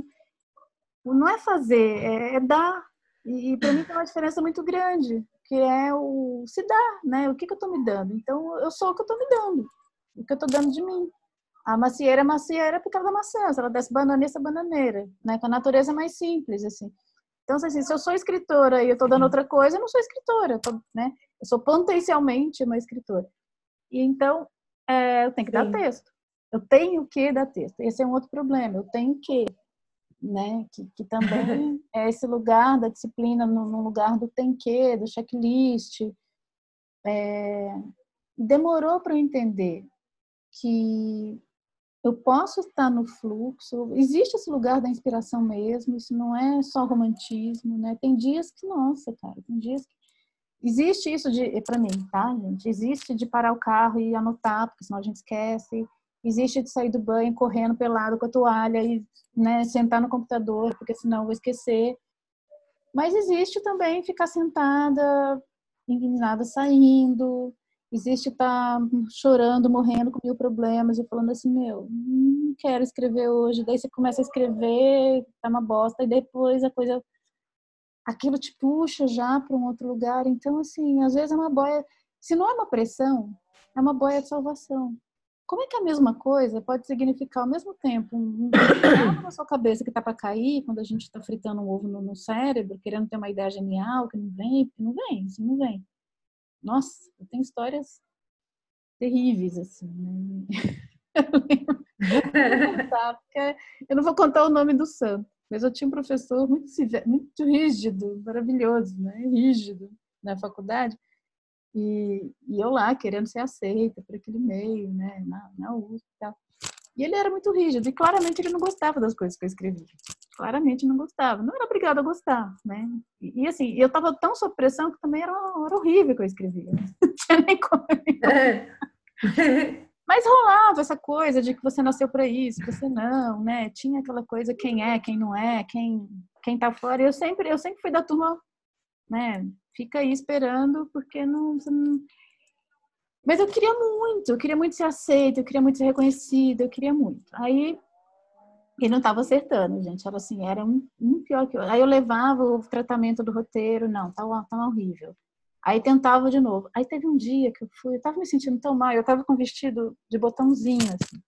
não é fazer, é, é dar. E, e para mim tem uma diferença muito grande, que é o se dar, né? O que, que eu estou me dando? Então eu sou o que eu estou me dando, o que eu estou dando de mim. A macieira é macieira por causa da maçã. Se ela desse bananeira, é bananeira. Né? Com a natureza é mais simples, assim. Então, assim, se eu sou escritora e eu estou dando outra coisa, eu não sou escritora. Eu, tô, né? eu sou potencialmente uma escritora. E então, é, eu tenho que Sim. dar texto. Eu tenho que dar texto. Esse é um outro problema. Eu tenho que, né? Que, que também é esse lugar da disciplina no, no lugar do tem que, do checklist. É, demorou para eu entender que eu posso estar no fluxo, existe esse lugar da inspiração mesmo, isso não é só romantismo, né? Tem dias que, nossa, cara, tem dias que. Existe isso de, para mim, tá, gente? Existe de parar o carro e anotar, porque senão a gente esquece. Existe de sair do banho correndo pelado com a toalha e né, sentar no computador, porque senão vou esquecer. Mas existe também ficar sentada, indignada saindo, existe estar tá chorando, morrendo com mil problemas e falando assim, meu, não quero escrever hoje. Daí você começa a escrever, tá uma bosta, e depois a coisa. aquilo te puxa já para um outro lugar. Então, assim, às vezes é uma boia. Se não é uma pressão, é uma boia de salvação. Como é que a mesma coisa pode significar ao mesmo tempo um, um na sua cabeça que está para cair quando a gente está fritando um ovo no, no, cérebro, querendo ter uma ideia genial que não vem, porque não vem, isso não vem. Nossa, eu tenho histórias terríveis, assim, né? eu não vou contar o nome do santo, mas eu tinha um professor muito, muito rígido, maravilhoso, né? Rígido na faculdade. E, e eu lá querendo ser aceita por aquele meio, né, na, na USP e tal. E ele era muito rígido e claramente ele não gostava das coisas que eu escrevia. Claramente não gostava. Não era obrigado a gostar, né? E, e assim, eu estava tão sob pressão que também era, era horrível que eu escrevia. Não tinha nem como. Mas rolava essa coisa de que você nasceu para isso, você não, né? Tinha aquela coisa quem é, quem não é, quem quem tá fora. Eu sempre eu sempre fui da turma, né? Fica aí esperando porque não, não... Mas eu queria muito, eu queria muito ser aceita, eu queria muito ser reconhecida, eu queria muito. Aí ele não estava acertando, gente. Era assim, era um, um pior que o. Aí eu levava o tratamento do roteiro, não, tá, tá horrível. Aí tentava de novo. Aí teve um dia que eu fui, eu tava me sentindo tão mal, eu tava com vestido de botãozinho, assim.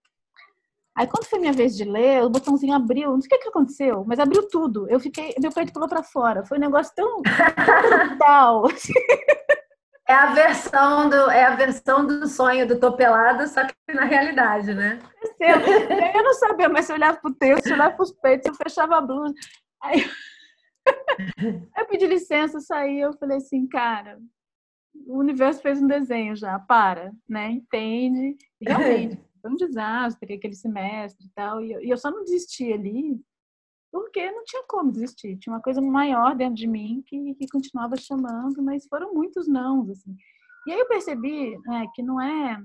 Aí quando foi minha vez de ler, o botãozinho abriu, não sei o que, que aconteceu, mas abriu tudo. Eu fiquei, meu peito pulou para fora. Foi um negócio tão brutal. É a versão do é a versão do sonho do topelado, só que na realidade, né? Eu não sabia, mas eu olhava pro texto, eu olhava pros peitos, eu fechava a blusa. Aí eu pedi licença, saí, eu falei assim, cara, o universo fez um desenho já, para, né? Entende? Realmente, foi um desastre aquele semestre e tal. E eu, e eu só não desisti ali porque não tinha como desistir. Tinha uma coisa maior dentro de mim que, que continuava chamando, mas foram muitos não, assim. E aí eu percebi né, que não é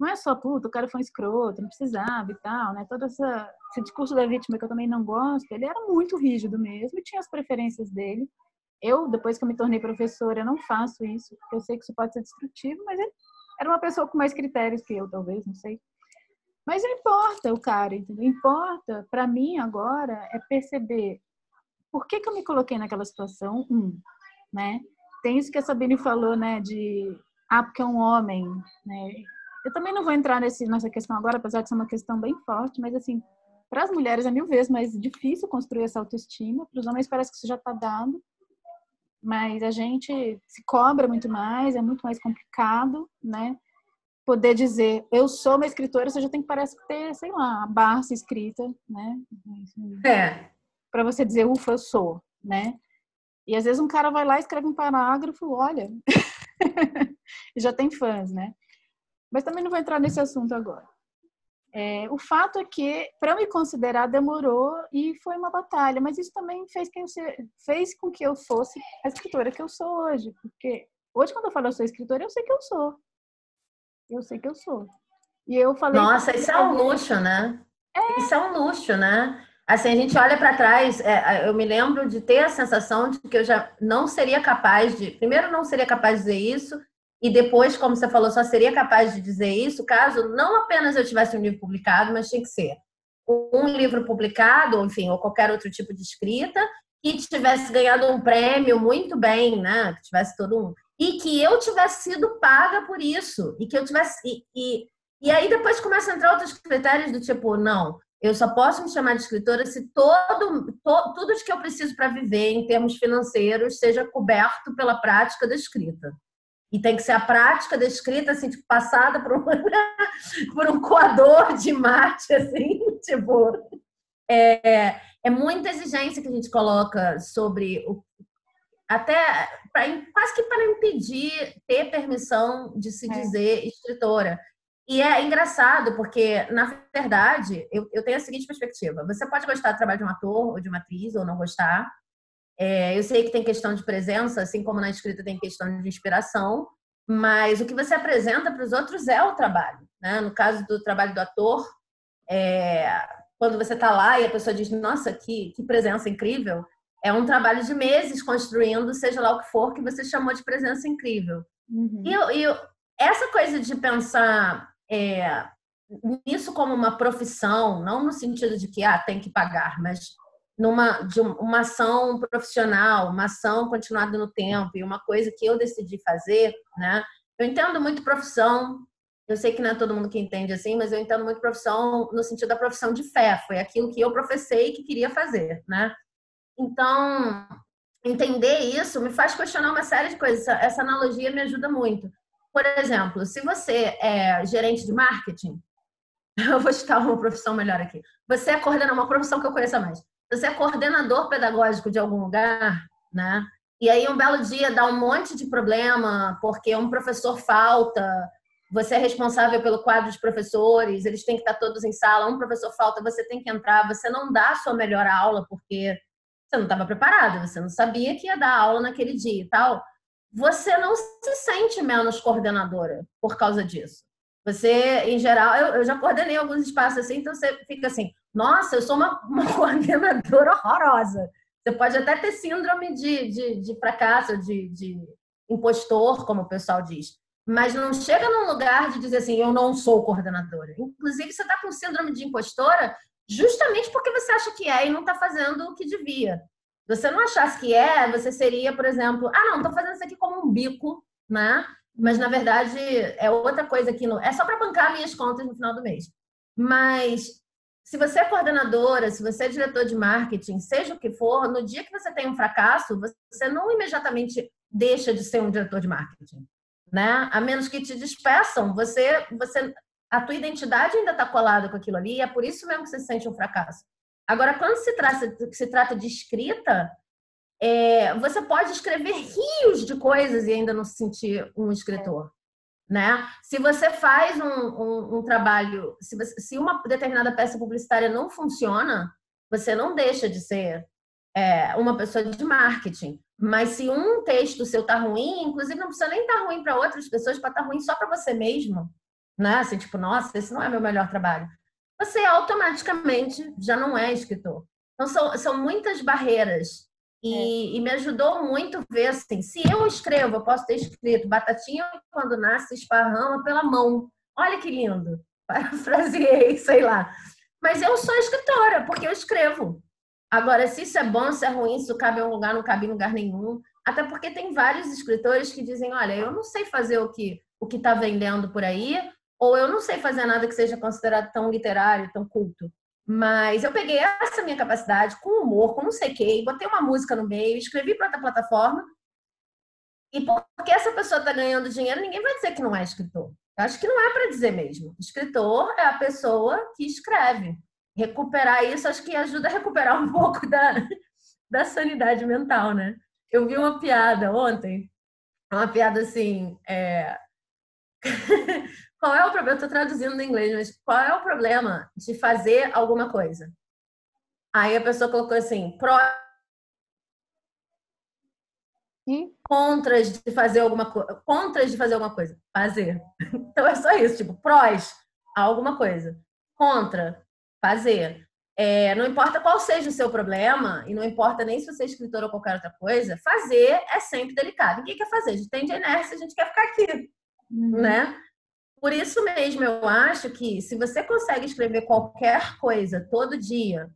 não é só, puta, o cara foi um escroto, não precisava e tal, né? Todo essa, esse discurso da vítima que eu também não gosto, ele era muito rígido mesmo e tinha as preferências dele. Eu, depois que eu me tornei professora, eu não faço isso, porque eu sei que isso pode ser destrutivo, mas ele era uma pessoa com mais critérios que eu, talvez, não sei. Mas não importa o cara, entendeu? Importa, para mim agora, é perceber por que, que eu me coloquei naquela situação, um, né? Tem isso que a Sabine falou, né, de, ah, porque é um homem, né? Eu também não vou entrar nesse, nessa questão agora, apesar de ser uma questão bem forte, mas assim, para as mulheres é mil vezes mais difícil construir essa autoestima, para os homens parece que isso já está dado, mas a gente se cobra muito mais, é muito mais complicado, né? Poder dizer, eu sou uma escritora, você já tem que parece ter, sei lá, a Barça escrita, né? É. Para você dizer, ufa, eu sou, né? E às vezes um cara vai lá e escreve um parágrafo, olha, e já tem fãs, né? Mas também não vou entrar nesse assunto agora. É, o fato é que, para me considerar, demorou e foi uma batalha, mas isso também fez, que eu fez com que eu fosse a escritora que eu sou hoje. Porque hoje, quando eu falo eu sou escritora, eu sei que eu sou. Eu sei que eu sou. E eu falei. Nossa, isso é um luxo, né? É. Isso é um luxo, né? Assim, a gente olha para trás, é, eu me lembro de ter a sensação de que eu já não seria capaz de. Primeiro, não seria capaz de dizer isso, e depois, como você falou, só seria capaz de dizer isso caso não apenas eu tivesse um livro publicado, mas tinha que ser um livro publicado, enfim, ou qualquer outro tipo de escrita, que tivesse ganhado um prêmio muito bem, né? Que tivesse todo um. E que eu tivesse sido paga por isso. E que eu tivesse. E, e, e aí depois começam a entrar outros critérios do tipo, não, eu só posso me chamar de escritora se todo, to, tudo que eu preciso para viver em termos financeiros seja coberto pela prática da escrita. E tem que ser a prática da escrita, assim, tipo, passada por um, por um coador de mate, assim, tipo. É, é muita exigência que a gente coloca sobre o. Até pra, quase que para impedir ter permissão de se é. dizer escritora. E é engraçado, porque, na verdade, eu, eu tenho a seguinte perspectiva: você pode gostar do trabalho de um ator ou de uma atriz, ou não gostar, é, eu sei que tem questão de presença, assim como na escrita tem questão de inspiração, mas o que você apresenta para os outros é o trabalho. Né? No caso do trabalho do ator, é, quando você está lá e a pessoa diz, nossa, que, que presença incrível, é um trabalho de meses construindo, seja lá o que for, que você chamou de presença incrível. Uhum. E, e, essa coisa de pensar é, nisso como uma profissão, não no sentido de que ah, tem que pagar, mas numa de uma ação profissional, uma ação continuada no tempo e uma coisa que eu decidi fazer, né? Eu entendo muito profissão. Eu sei que não é todo mundo que entende assim, mas eu entendo muito profissão no sentido da profissão de fé. Foi aquilo que eu professei que queria fazer, né? Então, entender isso me faz questionar uma série de coisas. Essa analogia me ajuda muito. Por exemplo, se você é gerente de marketing, eu vou citar uma profissão melhor aqui. Você é coordenador, uma profissão que eu conheço mais você é coordenador pedagógico de algum lugar, né? E aí, um belo dia, dá um monte de problema, porque um professor falta, você é responsável pelo quadro de professores, eles têm que estar todos em sala, um professor falta, você tem que entrar, você não dá a sua melhor aula porque você não estava preparado, você não sabia que ia dar aula naquele dia e tal. Você não se sente menos coordenadora por causa disso. Você, em geral, eu, eu já coordenei alguns espaços assim, então você fica assim, nossa, eu sou uma, uma coordenadora horrorosa. Você pode até ter síndrome de, de, de fracasso, de, de impostor, como o pessoal diz. Mas não chega num lugar de dizer assim, eu não sou coordenadora. Inclusive, você está com síndrome de impostora justamente porque você acha que é e não está fazendo o que devia. Se você não achasse que é, você seria, por exemplo, ah, não, estou fazendo isso aqui como um bico, né? Mas, na verdade, é outra coisa que não... é só para bancar minhas contas no final do mês. Mas se você é coordenadora, se você é diretor de marketing, seja o que for, no dia que você tem um fracasso, você não imediatamente deixa de ser um diretor de marketing, né? A menos que te despeçam, você, você, a tua identidade ainda está colada com aquilo ali, e é por isso mesmo que você sente um fracasso. Agora, quando se trata, se trata de escrita, é, você pode escrever rios de coisas e ainda não se sentir um escritor né? Se você faz um, um, um trabalho, se, você, se, uma determinada peça publicitária não funciona, você não deixa de ser é, uma pessoa de marketing. Mas se um texto seu tá ruim, inclusive não precisa nem estar tá ruim para outras pessoas, para estar tá ruim só para você mesmo, né? Assim, tipo, nossa, esse não é meu melhor trabalho. Você automaticamente já não é escritor. Então, são, são muitas barreiras e, é. e, me ajudou muito ver assim, se eu escrevo, eu posso ter escrito batatinha quando nasce esparrama pela mão. Olha que lindo. Parafraseei, sei lá. Mas eu sou escritora, porque eu escrevo. Agora, se isso é bom, se é ruim, se cabe em um lugar, não cabe em lugar nenhum. Até porque tem vários escritores que dizem, olha, eu não sei fazer o que o que está vendendo por aí, ou eu não sei fazer nada que seja considerado tão literário, tão culto. Mas eu peguei essa minha capacidade com humor, com não sei o quê, botei uma música no meio, escrevi para outra plataforma. E porque essa pessoa está ganhando dinheiro, ninguém vai dizer que não é escritor. Eu acho que não é para dizer mesmo. Escritor é a pessoa que escreve. Recuperar isso, acho que ajuda a recuperar um pouco da, da sanidade mental, né? Eu vi uma piada ontem, uma piada assim, é... Qual é o problema? Eu estou traduzindo no inglês, mas qual é o problema de fazer alguma coisa? Aí a pessoa colocou assim, pró contras de fazer alguma coisa, contras de fazer alguma coisa, fazer. Então é só isso, tipo, prós alguma coisa, contra fazer. É, não importa qual seja o seu problema, e não importa nem se você é escritor ou qualquer outra coisa, fazer é sempre delicado. Ninguém quer fazer, a gente tem de inércia, a gente quer ficar aqui, uhum. né? Por isso mesmo, eu acho que se você consegue escrever qualquer coisa todo dia,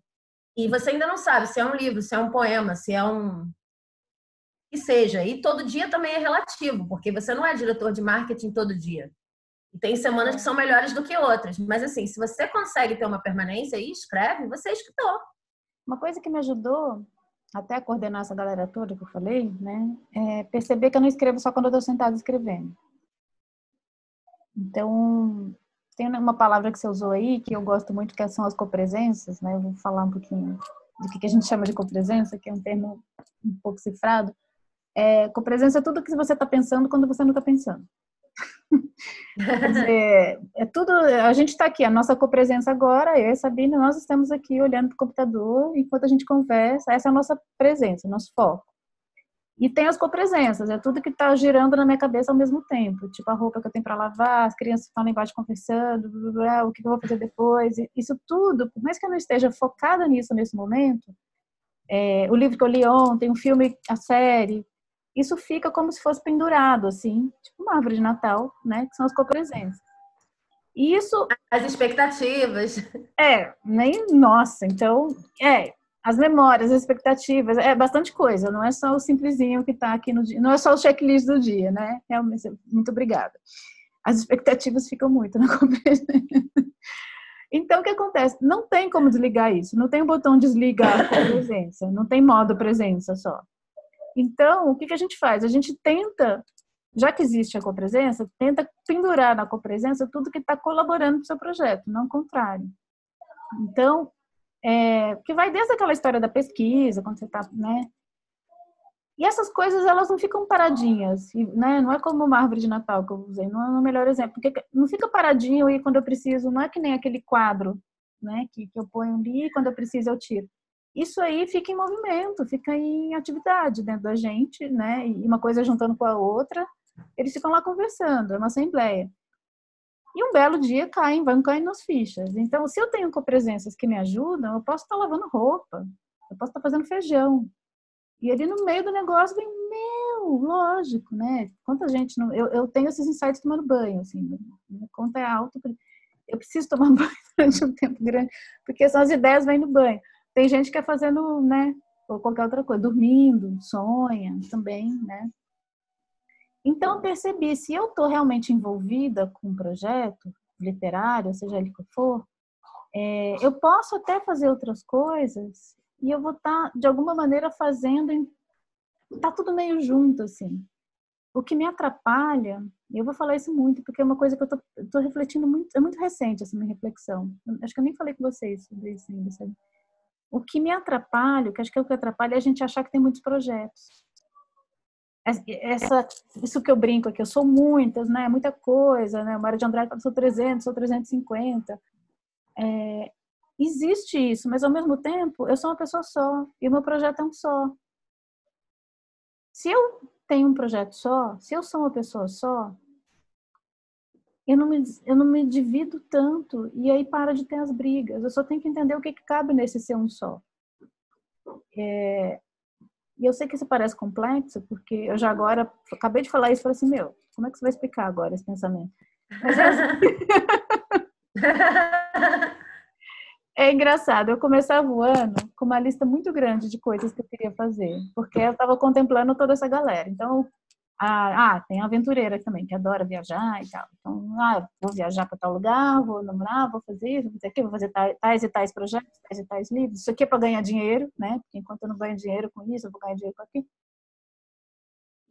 e você ainda não sabe se é um livro, se é um poema, se é um. que seja. E todo dia também é relativo, porque você não é diretor de marketing todo dia. E tem semanas que são melhores do que outras. Mas, assim, se você consegue ter uma permanência e escreve, você é escritor. Uma coisa que me ajudou até a coordenar essa galera toda que eu falei, né, é perceber que eu não escrevo só quando eu estou sentada escrevendo. Então, tem uma palavra que você usou aí que eu gosto muito, que são as copresenças, né? Eu vou falar um pouquinho do que a gente chama de copresença, que é um termo um pouco cifrado. É, copresença é tudo que você está pensando quando você não está pensando. Dizer, é tudo. A gente está aqui, a nossa copresença agora, eu e a Sabine, nós estamos aqui olhando para o computador enquanto a gente conversa. Essa é a nossa presença, nosso foco. E tem as copresenças, é tudo que está girando na minha cabeça ao mesmo tempo. Tipo, a roupa que eu tenho para lavar, as crianças estão lá embaixo conversando, blá, blá, blá, o que eu vou fazer depois. Isso tudo, por mais que eu não esteja focada nisso nesse momento, é, o livro que eu li ontem, o filme, a série, isso fica como se fosse pendurado, assim, tipo uma árvore de Natal, né? Que são as copresenças. Isso. As expectativas. É, nem. Nossa, então. É, as memórias, as expectativas, é bastante coisa, não é só o simplesinho que está aqui no dia, não é só o checklist do dia, né? Realmente, muito obrigada. As expectativas ficam muito na compreensão. Então, o que acontece? Não tem como desligar isso, não tem um botão desligar com presença, não tem modo presença só. Então, o que, que a gente faz? A gente tenta, já que existe a copresença, tenta pendurar na copresença tudo que está colaborando para o seu projeto, não o contrário. Então, é, que vai desde aquela história da pesquisa, quando você está, né? E essas coisas, elas não ficam paradinhas, né? Não é como uma árvore de Natal que eu usei, não é o melhor exemplo. Porque não fica paradinho e quando eu preciso, não é que nem aquele quadro, né? Que, que eu ponho ali e quando eu preciso eu tiro. Isso aí fica em movimento, fica em atividade dentro da gente, né? E uma coisa juntando com a outra, eles ficam lá conversando, é uma assembleia. E um belo dia caem, vão cair nas fichas. Então, se eu tenho copresenças que me ajudam, eu posso estar lavando roupa, eu posso estar fazendo feijão, e ali no meio do negócio vem, meu, lógico, né? Quanta gente. Não... Eu, eu tenho esses insights tomando banho, assim, minha conta é alta. Eu preciso tomar banho durante um tempo grande, porque são as ideias vêm no banho. Tem gente que é fazendo, né? Ou qualquer outra coisa, dormindo, sonha também, né? Então, percebi, se eu estou realmente envolvida com um projeto literário, seja ele que for, é, eu posso até fazer outras coisas e eu vou estar, tá, de alguma maneira, fazendo. Tá tudo meio junto, assim. O que me atrapalha, e eu vou falar isso muito, porque é uma coisa que eu tô refletindo muito, é muito recente essa minha reflexão. Acho que eu nem falei com vocês sobre isso ainda, sabe? O que me atrapalha, o que acho que é o que atrapalha, é a gente achar que tem muitos projetos. Essa, isso que eu brinco aqui, eu sou muitas, né? Muita coisa, né? Mário de Andrade fala, sou 300, sou 350. É, Existe isso, mas ao mesmo tempo eu sou uma pessoa só e o meu projeto é um só. Se eu tenho um projeto só, se eu sou uma pessoa só, eu não me, eu não me divido tanto e aí para de ter as brigas. Eu só tenho que entender o que, que cabe nesse ser um só. É, e eu sei que isso parece complexo, porque eu já agora acabei de falar isso e falei assim, meu, como é que você vai explicar agora esse pensamento? Mas é assim. É engraçado, eu começava o ano com uma lista muito grande de coisas que eu queria fazer, porque eu estava contemplando toda essa galera. Então, ah, ah, tem aventureira também, que adora viajar e tal. Então, ah, vou viajar para tal lugar, vou namorar, vou fazer isso, vou fazer aquilo, vou fazer tais e tais projetos, tais e tais livros. Isso aqui é para ganhar dinheiro, né? Porque enquanto eu não ganho dinheiro com isso, eu vou ganhar dinheiro com aquilo.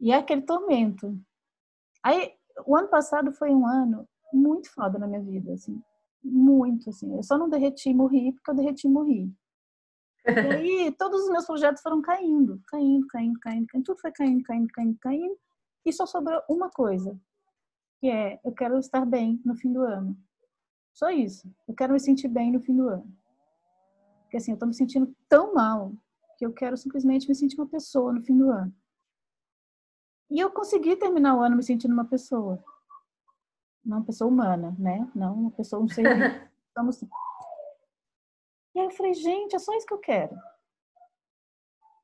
E é aquele tormento. Aí, o ano passado foi um ano muito foda na minha vida, assim muito, assim. Eu só não derreti e morri porque eu derreti e morri. E aí, todos os meus projetos foram caindo, caindo, caindo, caindo, caindo. Tudo foi caindo, caindo, caindo, caindo. E só sobrou uma coisa, que é, eu quero estar bem no fim do ano. Só isso. Eu quero me sentir bem no fim do ano. Porque assim, eu tô me sentindo tão mal que eu quero simplesmente me sentir uma pessoa no fim do ano. E eu consegui terminar o ano me sentindo uma pessoa uma pessoa humana, né? Não uma pessoa, um ser Estamos... E aí eu falei, gente, é só isso que eu quero.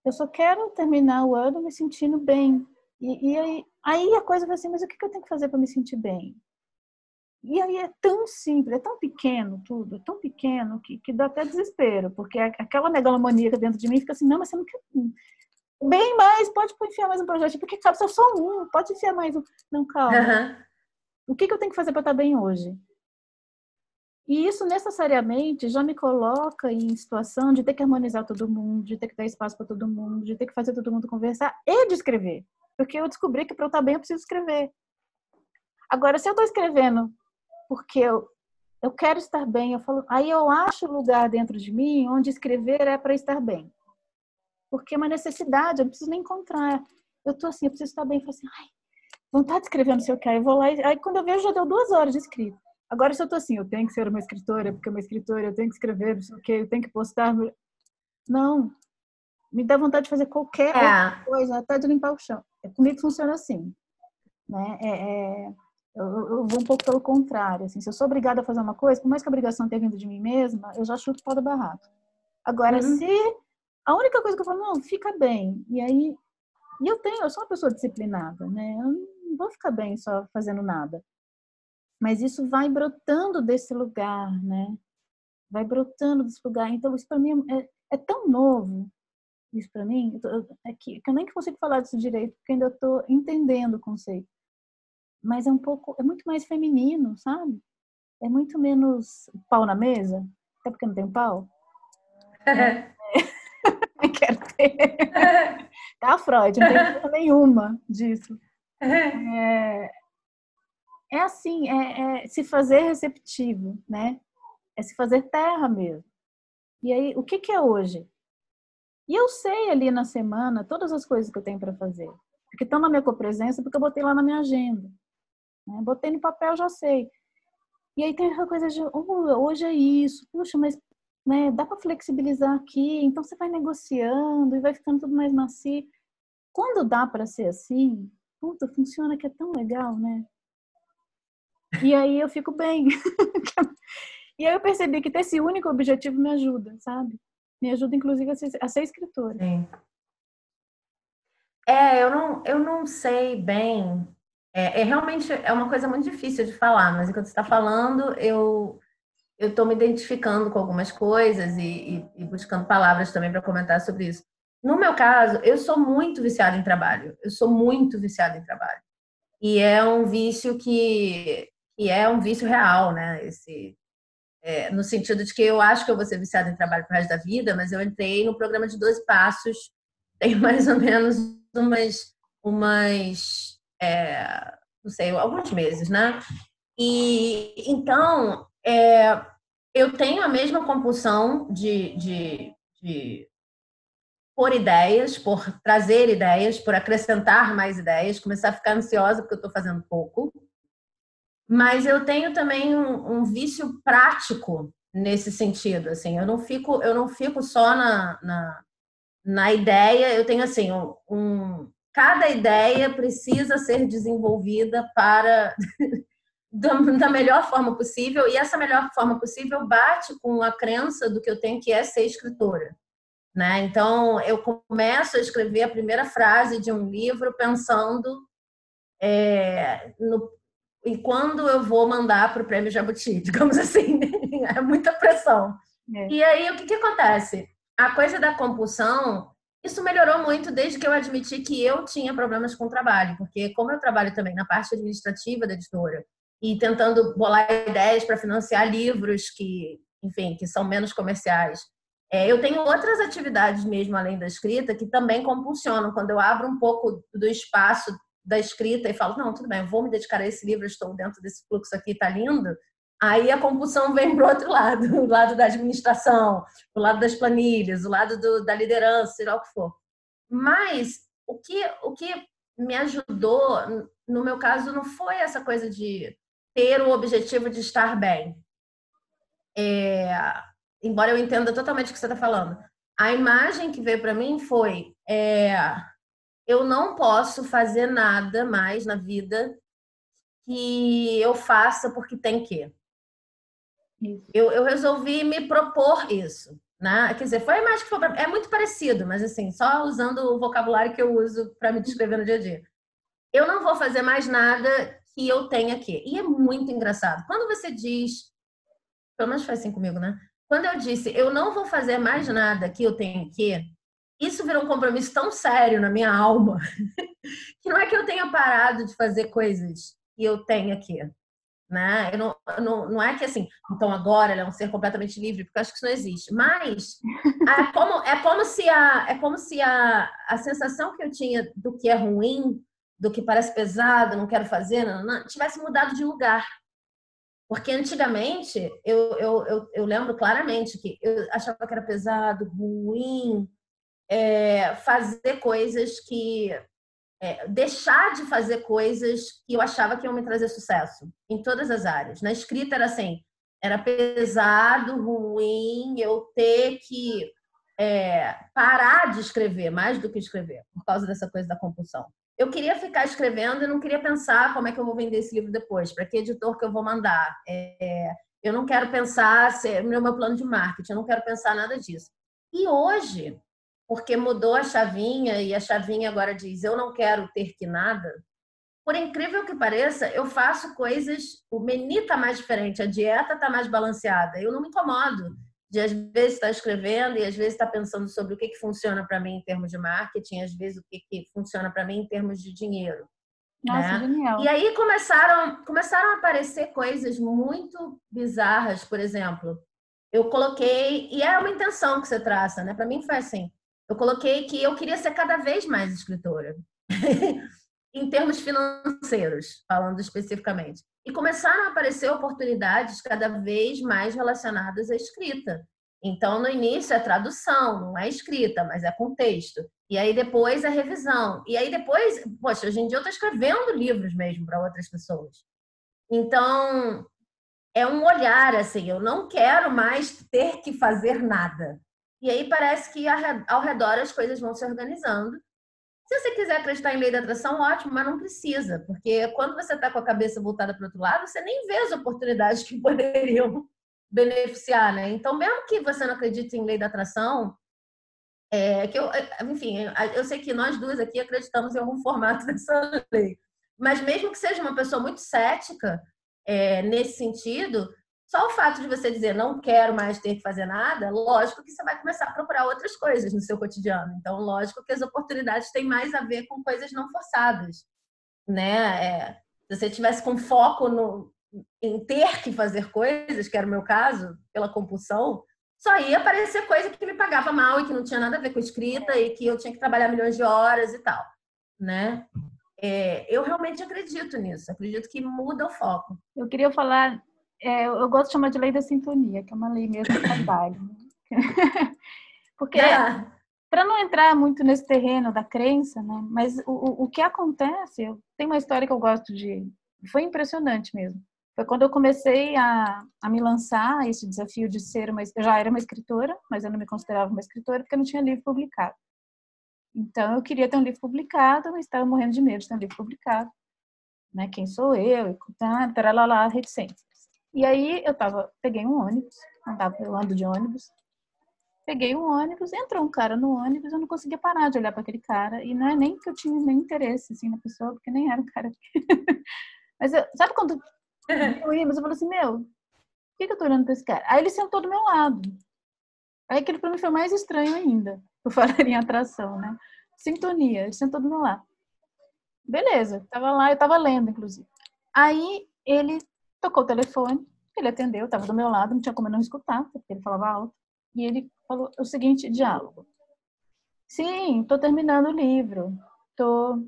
Eu só quero terminar o ano me sentindo bem. E, e aí, aí a coisa vai assim, mas o que eu tenho que fazer para me sentir bem? E aí é tão simples, é tão pequeno tudo, é tão pequeno que, que dá até desespero, porque aquela megalomaníaca dentro de mim fica assim, não, mas você não quer bem mais, pode enfiar mais um projeto, porque cabe só um, pode enfiar mais um. Não, calma. Uhum. O que, que eu tenho que fazer para estar bem hoje? E isso necessariamente já me coloca em situação de ter que harmonizar todo mundo, de ter que dar espaço para todo mundo, de ter que fazer todo mundo conversar e de escrever. Porque eu descobri que para eu estar bem eu preciso escrever. Agora, se eu estou escrevendo porque eu, eu quero estar bem, eu falo, aí eu acho lugar dentro de mim onde escrever é para estar bem. Porque é uma necessidade, eu não preciso nem encontrar. Eu estou assim, eu preciso estar bem. Eu falo assim, ai, vontade de escrever não sei o que, eu vou lá e aí quando eu vejo já deu duas horas de escrito. Agora se eu tô assim, eu tenho que ser uma escritora, porque uma escritora, eu tenho que escrever, não sei o que, eu tenho que postar. Não. Me dá vontade de fazer qualquer é. coisa, até de limpar o chão. Comigo funciona assim. Né? É, é, eu, eu, vou um pouco pelo contrário. Assim, se eu sou obrigada a fazer uma coisa, por mais que a obrigação tenha vindo de mim mesma, eu já chuto o pau da barraca. Agora, uhum. se a única coisa que eu falo, não, fica bem. E aí, e eu tenho, eu sou uma pessoa disciplinada, né? Eu não vou ficar bem só fazendo nada. Mas isso vai brotando desse lugar, né? Vai brotando desse lugar. Então, isso para mim é, é, tão novo. Isso para mim, é que, que eu nem consigo falar disso direito, porque ainda estou entendendo o conceito. Mas é um pouco, é muito mais feminino, sabe? É muito menos pau na mesa, até porque não tem pau. É. Quero ter. tá, Freud, não tem nenhuma disso. É, é assim, é, é, se fazer receptivo, né? É se fazer terra mesmo. E aí, o que, que é hoje? E eu sei ali na semana todas as coisas que eu tenho para fazer. Porque estão na minha copresença, porque eu botei lá na minha agenda. Né? Botei no papel, já sei. E aí tem aquela coisa de, oh, hoje é isso, puxa, mas né, dá para flexibilizar aqui, então você vai negociando e vai ficando tudo mais macio. Quando dá para ser assim, puta, funciona que é tão legal, né? E aí eu fico bem. e aí eu percebi que ter esse único objetivo me ajuda, sabe? Me ajuda, inclusive, a ser, a ser escritora. Sim. É, eu não, eu não sei bem é, é, realmente é uma coisa muito difícil de falar, mas enquanto você está falando, eu eu estou me identificando com algumas coisas e, e, e buscando palavras também para comentar sobre isso. No meu caso, eu sou muito viciada em trabalho. Eu sou muito viciada em trabalho. E é um vício que, que é um vício real, né? Esse, é, no sentido de que eu acho que eu vou ser viciada em trabalho pro resto da vida, mas eu entrei no programa de 12 passos, tem mais ou menos umas, umas é, não sei, alguns meses, né? E então é, eu tenho a mesma compulsão de, de, de por ideias, por trazer ideias, por acrescentar mais ideias, começar a ficar ansiosa porque eu estou fazendo pouco. Mas eu tenho também um, um, vício prático nesse sentido, assim, eu não fico, eu não fico só na, na, na ideia, eu tenho assim um, cada ideia precisa ser desenvolvida para da melhor forma possível e essa melhor forma possível bate com a crença do que eu tenho que é ser escritora, né? Então eu começo a escrever a primeira frase de um livro pensando é, no e quando eu vou mandar para o Prêmio Jabuti, digamos assim, é muita pressão. É. E aí o que, que acontece? A coisa da compulsão isso melhorou muito desde que eu admiti que eu tinha problemas com o trabalho, porque como eu trabalho também na parte administrativa da editora e tentando bolar ideias para financiar livros que, enfim, que são menos comerciais, é, eu tenho outras atividades mesmo além da escrita que também compulsionam. Quando eu abro um pouco do espaço da escrita e falo, não, tudo bem, vou me dedicar a esse livro, estou dentro desse fluxo aqui, tá lindo. Aí a compulsão vem para o outro lado, o lado da administração, o lado das planilhas, o lado do, da liderança, seja o que for. Mas o que, o que me ajudou, no meu caso, não foi essa coisa de ter o objetivo de estar bem. É, embora eu entenda totalmente o que você está falando. A imagem que veio para mim foi: é, eu não posso fazer nada mais na vida que eu faça porque tem que. Eu, eu resolvi me propor isso. Né? Quer dizer, foi imagem que foi. É muito parecido, mas assim, só usando o vocabulário que eu uso para me descrever no dia a dia. Eu não vou fazer mais nada que eu tenha aqui. E é muito engraçado. Quando você diz. Pelo menos foi assim comigo, né? Quando eu disse, eu não vou fazer mais nada que eu tenho aqui, isso virou um compromisso tão sério na minha alma que não é que eu tenha parado de fazer coisas que eu tenho aqui né? Eu não, não, não é que assim, então agora ele é um ser completamente livre, porque eu acho que isso não existe. Mas é como, é como se, a, é como se a, a sensação que eu tinha do que é ruim, do que parece pesado, não quero fazer, não, não, tivesse mudado de lugar. Porque antigamente, eu, eu, eu, eu lembro claramente que eu achava que era pesado, ruim, é, fazer coisas que é, deixar de fazer coisas que eu achava que iam me trazer sucesso em todas as áreas. Na escrita era assim, era pesado, ruim, eu ter que é, parar de escrever mais do que escrever por causa dessa coisa da compulsão. Eu queria ficar escrevendo e não queria pensar como é que eu vou vender esse livro depois, para que editor que eu vou mandar. É, eu não quero pensar no meu plano de marketing, eu não quero pensar nada disso. E hoje porque mudou a chavinha e a chavinha agora diz: eu não quero ter que nada. Por incrível que pareça, eu faço coisas. O menu tá mais diferente, a dieta tá mais balanceada. Eu não me incomodo de às vezes estar escrevendo e às vezes estar pensando sobre o que, que funciona para mim em termos de marketing, às vezes o que, que funciona para mim em termos de dinheiro. Nossa, né? genial. E aí começaram, começaram a aparecer coisas muito bizarras, por exemplo. Eu coloquei, e é uma intenção que você traça, né? Para mim foi assim eu coloquei que eu queria ser cada vez mais escritora, em termos financeiros, falando especificamente. E começaram a aparecer oportunidades cada vez mais relacionadas à escrita. Então, no início é tradução, não é escrita, mas é contexto. E aí depois é revisão. E aí depois, poxa, hoje em dia eu estou escrevendo livros mesmo para outras pessoas. Então, é um olhar assim, eu não quero mais ter que fazer nada. E aí parece que ao redor as coisas vão se organizando. Se você quiser acreditar em lei da atração, ótimo, mas não precisa, porque quando você está com a cabeça voltada para o outro lado, você nem vê as oportunidades que poderiam beneficiar, né? Então, mesmo que você não acredite em lei da atração, é, que eu, é, enfim, eu sei que nós duas aqui acreditamos em algum formato dessa lei, mas mesmo que seja uma pessoa muito cética é, nesse sentido, só o fato de você dizer não quero mais ter que fazer nada, lógico que você vai começar a procurar outras coisas no seu cotidiano. Então, lógico que as oportunidades têm mais a ver com coisas não forçadas, né? É, se você tivesse com foco no, em ter que fazer coisas, que era o meu caso, pela compulsão, só ia aparecer coisa que me pagava mal e que não tinha nada a ver com escrita e que eu tinha que trabalhar milhões de horas e tal, né? É, eu realmente acredito nisso, acredito que muda o foco. Eu queria falar, é, eu gosto de chamar de lei da sintonia, que é uma lei mesmo de trabalho. Porque, é. para não entrar muito nesse terreno da crença, né? Mas o, o que acontece, tem uma história que eu gosto de, foi impressionante mesmo. Foi quando eu comecei a, a me lançar a esse desafio de ser uma. Eu já era uma escritora, mas eu não me considerava uma escritora porque eu não tinha livro publicado. Então eu queria ter um livro publicado, mas estava morrendo de medo de ter um livro publicado. Né? Quem sou eu? Lá, reticências. E aí eu tava, peguei um ônibus, andava, eu ando de ônibus, peguei um ônibus, entrou um cara no ônibus, eu não conseguia parar de olhar para aquele cara, e não é nem que eu tinha nem interesse assim na pessoa, porque nem era um cara. Mas eu, sabe quando eu ia, mas eu falei assim, meu, por que, que eu tô olhando pra esse cara? Aí ele sentou do meu lado. Aí aquele pra mim foi mais estranho ainda, por falar em atração, né? Sintonia, ele sentou do meu lado. Beleza, tava lá, eu tava lendo, inclusive. Aí ele tocou o telefone, ele atendeu, tava do meu lado, não tinha como não escutar, porque ele falava alto. E ele falou o seguinte diálogo. Sim, tô terminando o livro. Tô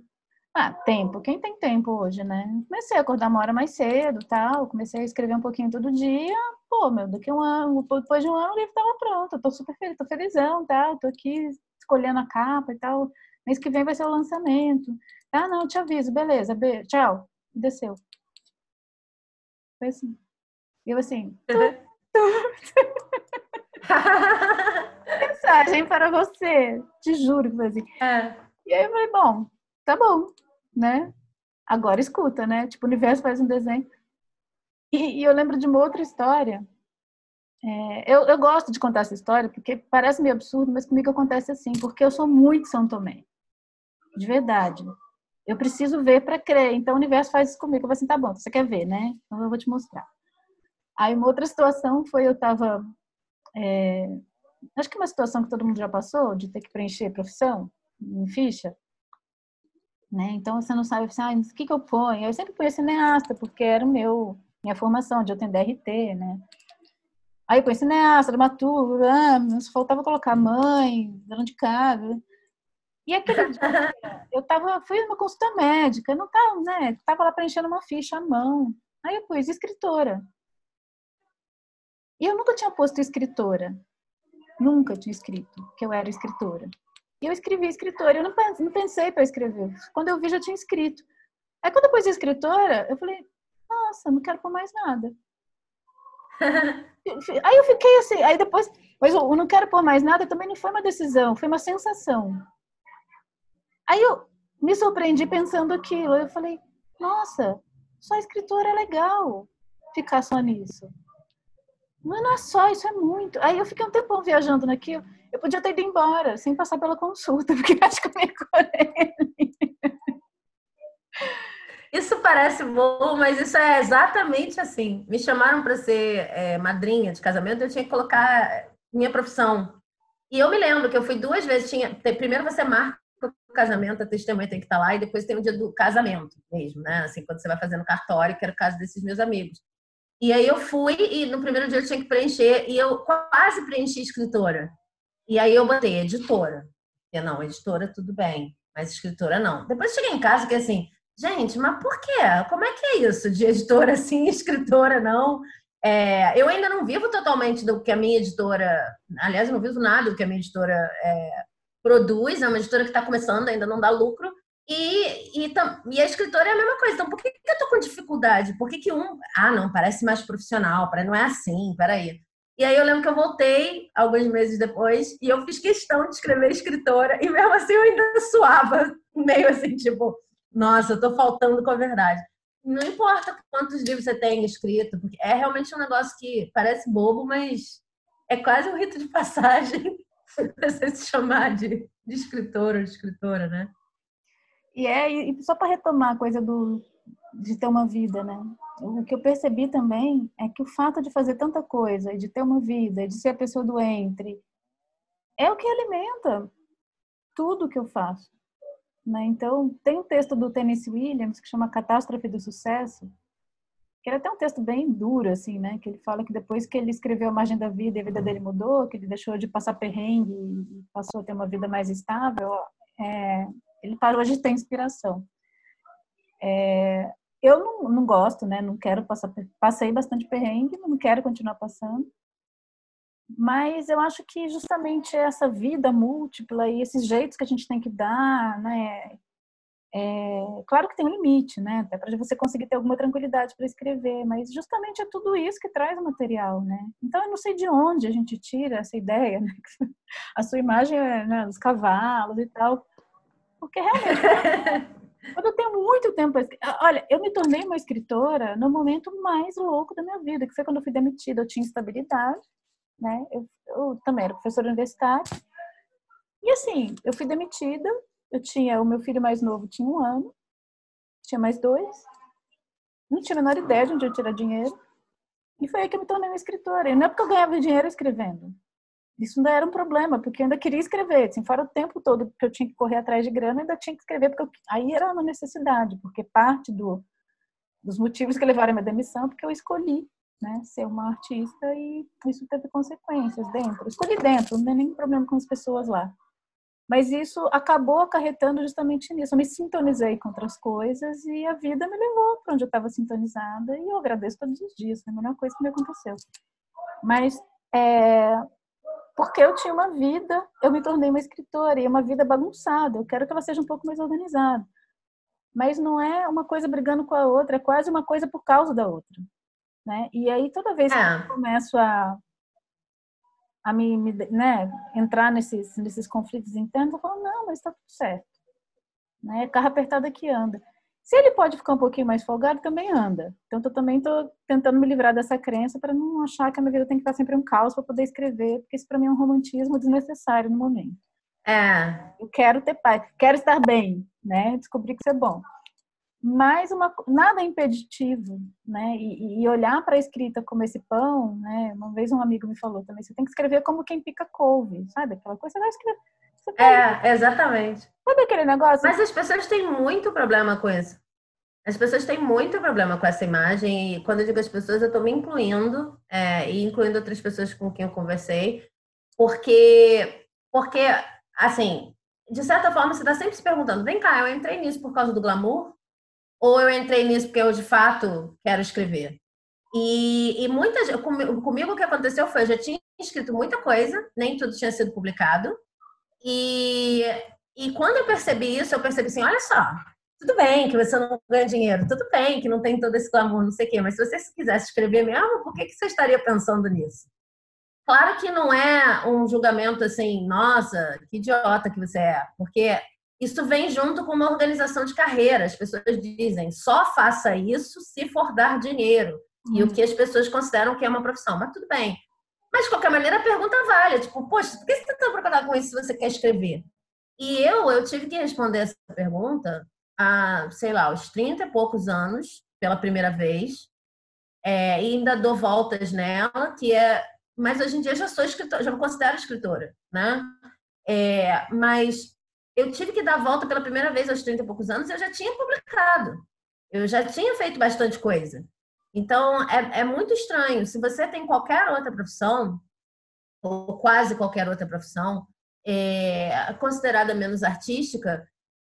ah, tempo. Quem tem tempo hoje, né? Comecei a acordar uma hora mais cedo, tal. Comecei a escrever um pouquinho todo dia. Pô, meu, daqui um ano, depois de um ano o livro tava pronto. Tô super feliz, tô felizão, tal. Tô aqui escolhendo a capa e tal. Mês que vem vai ser o lançamento. Ah, não, te aviso, beleza, be tchau. Desceu. Foi assim. E eu assim. Mensagem para você. Te juro que foi assim. É. E aí eu falei, bom, tá bom, né? Agora escuta, né? Tipo, o universo faz um desenho. E, e eu lembro de uma outra história. É, eu, eu gosto de contar essa história porque parece meio absurdo, mas comigo acontece assim, porque eu sou muito São Tomé. De verdade. Eu preciso ver para crer. Então o universo faz isso comigo. Eu falo assim, tá bom, você quer ver, né? Então eu vou te mostrar. Aí uma outra situação foi eu tava. É, acho que uma situação que todo mundo já passou, de ter que preencher profissão em ficha né? Então você não sabe assim, ah, o que, que eu ponho? Eu sempre ponho cineasta, porque era o meu, minha formação, de eu tenho DRT, né? Aí eu ponho cineasta, dramaturgo, ah, faltava colocar mãe, dona de casa. E aquele dia, eu tava, fui numa consulta médica, não tava, né? Tava lá preenchendo uma ficha à mão. Aí eu pus escritora. E eu nunca tinha posto escritora. Nunca tinha escrito que eu era escritora. E eu escrevi escritora. Eu não pensei para escrever. Quando eu vi, já tinha escrito. Aí quando eu pus escritora, eu falei, nossa, não quero pôr mais nada. aí eu fiquei assim, aí depois, mas eu não quero pôr mais nada também não foi uma decisão, foi uma sensação. Aí eu me surpreendi pensando aquilo. Eu falei, nossa, só escritora é legal ficar só nisso. Não é só, isso é muito. Aí eu fiquei um tempão viajando naquilo. Eu podia ter ido embora, sem passar pela consulta, porque acho que eu me Isso parece bom, mas isso é exatamente assim. Me chamaram para ser é, madrinha de casamento, eu tinha que colocar minha profissão. E eu me lembro que eu fui duas vezes. Tinha, primeiro você marca o casamento, a testemunha tem que estar lá, e depois tem o dia do casamento mesmo, né? Assim, quando você vai fazendo cartório, que era o caso desses meus amigos. E aí eu fui, e no primeiro dia eu tinha que preencher, e eu quase preenchi escritora. E aí eu botei editora. E não, editora tudo bem, mas escritora não. Depois cheguei em casa que assim, gente, mas por quê? Como é que é isso de editora sim, escritora não? É, eu ainda não vivo totalmente do que a minha editora, aliás, eu não vivo nada do que a minha editora é, produz, é uma editora que está começando, ainda não dá lucro, e, e, e, a escritora é a mesma coisa. Então, por que, que eu tô com dificuldade? Por que, que um. Ah, não, parece mais profissional, não é assim, peraí. E aí eu lembro que eu voltei alguns meses depois e eu fiz questão de escrever escritora, e mesmo assim eu ainda suava, meio assim, tipo, nossa, eu tô faltando com a verdade. Não importa quantos livros você tem escrito, porque é realmente um negócio que parece bobo, mas é quase um rito de passagem você se chamar de, de escritor ou de escritora, né? E é e só para retomar a coisa do de ter uma vida, né? O que eu percebi também é que o fato de fazer tanta coisa, de ter uma vida, de ser a pessoa do entre, é o que alimenta tudo que eu faço. Né? Então, tem um texto do Tennessee Williams que chama Catástrofe do Sucesso, que era até um texto bem duro, assim, né? Que ele fala que depois que ele escreveu A Margem da Vida e a vida dele mudou, que ele deixou de passar perrengue e passou a ter uma vida mais estável, é, ele parou de ter inspiração. É, eu não, não gosto, né? Não quero passar, passei bastante perrengue, não quero continuar passando. Mas eu acho que justamente essa vida múltipla e esses jeitos que a gente tem que dar, né? É, claro que tem um limite, né? Até para você conseguir ter alguma tranquilidade para escrever, mas justamente é tudo isso que traz o material, né? Então eu não sei de onde a gente tira essa ideia, né? A sua imagem é né, dos cavalos e tal, porque realmente, quando eu tenho muito tempo. Olha, eu me tornei uma escritora no momento mais louco da minha vida, que foi quando eu fui demitida. Eu tinha estabilidade, né? Eu, eu também era professora universitária. E assim, eu fui demitida. Eu tinha o meu filho mais novo, tinha um ano, tinha mais dois. Não tinha a menor ideia de onde eu tirar dinheiro. E foi aí que eu me tornei uma escritora. E não é porque eu ganhava dinheiro escrevendo. Isso ainda era um problema, porque eu ainda queria escrever. Assim, fora o tempo todo que eu tinha que correr atrás de grana, eu ainda tinha que escrever, porque eu, aí era uma necessidade, porque parte do, dos motivos que levaram a minha demissão, porque eu escolhi né, ser uma artista e isso teve consequências dentro. Eu escolhi dentro, não tem nenhum problema com as pessoas lá. Mas isso acabou acarretando justamente nisso. Eu me sintonizei com outras coisas e a vida me levou para onde eu estava sintonizada e eu agradeço todos os dias. Foi a melhor coisa que me aconteceu. Mas é, porque eu tinha uma vida, eu me tornei uma escritora e uma vida bagunçada. Eu quero que ela seja um pouco mais organizada. Mas não é uma coisa brigando com a outra, é quase uma coisa por causa da outra. Né? E aí, toda vez que é. eu começo a, a me, me né, entrar nesses, nesses conflitos internos, eu falo, não, mas está tudo certo. Né? É carro apertado que anda. Se ele pode ficar um pouquinho mais folgado, também anda. Então, eu também estou tentando me livrar dessa crença para não achar que a minha vida tem que estar sempre um caos para poder escrever, porque isso para mim é um romantismo desnecessário no momento. É. Eu quero ter paz, quero estar bem, né? Descobri que isso é bom. Mas uma, nada é impeditivo, né? E, e olhar para a escrita como esse pão, né? Uma vez um amigo me falou também, você tem que escrever como quem pica couve, sabe? Aquela coisa, você vai escrever é, exatamente. Sabe aquele negócio? Mas as pessoas têm muito problema com isso. As pessoas têm muito problema com essa imagem, e quando eu digo as pessoas, eu estou me incluindo, é, e incluindo outras pessoas com quem eu conversei, porque, porque, assim, de certa forma, você está sempre se perguntando: vem cá, eu entrei nisso por causa do glamour? Ou eu entrei nisso porque eu, de fato, quero escrever? E, e muitas, comigo, comigo o que aconteceu foi: eu já tinha escrito muita coisa, nem tudo tinha sido publicado, e, e quando eu percebi isso, eu percebi assim: olha só, tudo bem que você não ganha dinheiro, tudo bem que não tem todo esse clamor, não sei o quê, mas se você quisesse escrever mesmo, por que, que você estaria pensando nisso? Claro que não é um julgamento assim, nossa, que idiota que você é, porque isso vem junto com uma organização de carreira. As pessoas dizem, só faça isso se for dar dinheiro. Uhum. E o uhum. que as pessoas consideram que é uma profissão. Mas tudo bem. Mas, de qualquer maneira, a pergunta vale. Tipo, poxa, por que você está preocupado com isso se você quer escrever? E eu, eu tive que responder essa pergunta há, sei lá, aos 30 e poucos anos, pela primeira vez. É, e ainda dou voltas nela, que é... Mas hoje em dia já sou escritora, já me considero escritora, né? É, mas eu tive que dar volta pela primeira vez aos 30 e poucos anos eu já tinha publicado. Eu já tinha feito bastante coisa. Então, é, é muito estranho. Se você tem qualquer outra profissão, ou quase qualquer outra profissão, é, considerada menos artística,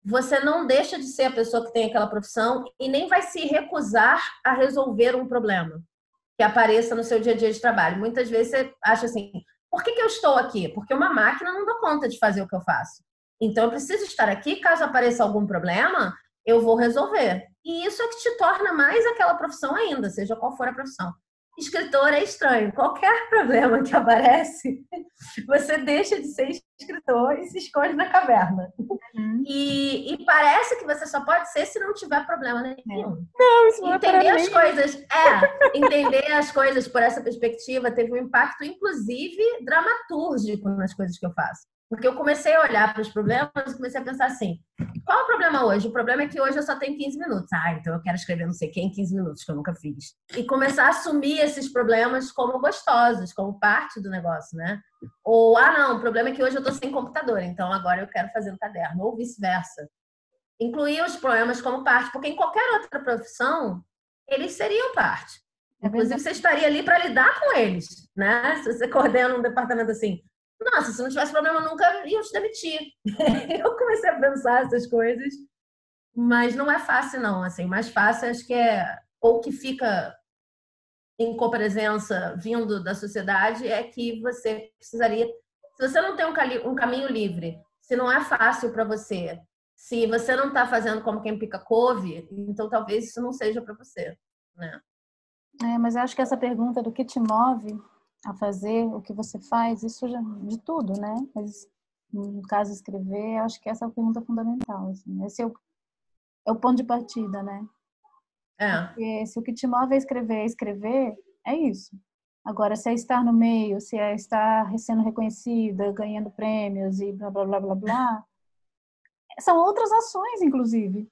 você não deixa de ser a pessoa que tem aquela profissão e nem vai se recusar a resolver um problema. que apareça no seu dia a dia de trabalho. Muitas vezes você acha assim, por que, que eu estou aqui? Porque uma máquina não dá conta de fazer o que eu faço. Então eu preciso estar aqui, caso apareça algum problema, eu vou resolver. E isso é que te torna mais aquela profissão ainda, seja qual for a profissão escritor é estranho. Qualquer problema que aparece, você deixa de ser escritor e se esconde na caverna. Uhum. E, e, parece que você só pode ser se não tiver problema nenhum. Não, isso não é entender é as coisas, é, entender as coisas por essa perspectiva teve um impacto, inclusive, dramatúrgico nas coisas que eu faço. Porque eu comecei a olhar para os problemas e comecei a pensar assim: qual é o problema hoje? O problema é que hoje eu só tenho 15 minutos. Ah, então eu quero escrever não sei quem em 15 minutos, que eu nunca fiz. E começar a assumir esses problemas como gostosos, como parte do negócio, né? Ou, ah, não, o problema é que hoje eu estou sem computador, então agora eu quero fazer no caderno, ou vice-versa. Incluir os problemas como parte, porque em qualquer outra profissão, eles seriam parte. É Inclusive, você estaria ali para lidar com eles, né? Se você coordena um departamento assim, nossa, se não tivesse problema nunca iam te demitir. eu comecei a pensar essas coisas, mas não é fácil não, assim, mais fácil acho que é ou que fica em copresença vindo da sociedade é que você precisaria, se você não tem um, um caminho livre, se não é fácil para você, se você não está fazendo como quem pica couve, então talvez isso não seja para você, né? É, mas eu acho que essa pergunta do que te move a fazer o que você faz, isso já, de tudo, né? Mas no caso escrever, acho que essa é a pergunta fundamental. Assim. Esse é o, é o ponto de partida, né? É. Porque se o que te move é escrever, é escrever, é isso. Agora, se é estar no meio, se é estar sendo reconhecida, ganhando prêmios e blá blá blá blá blá, são outras ações, inclusive,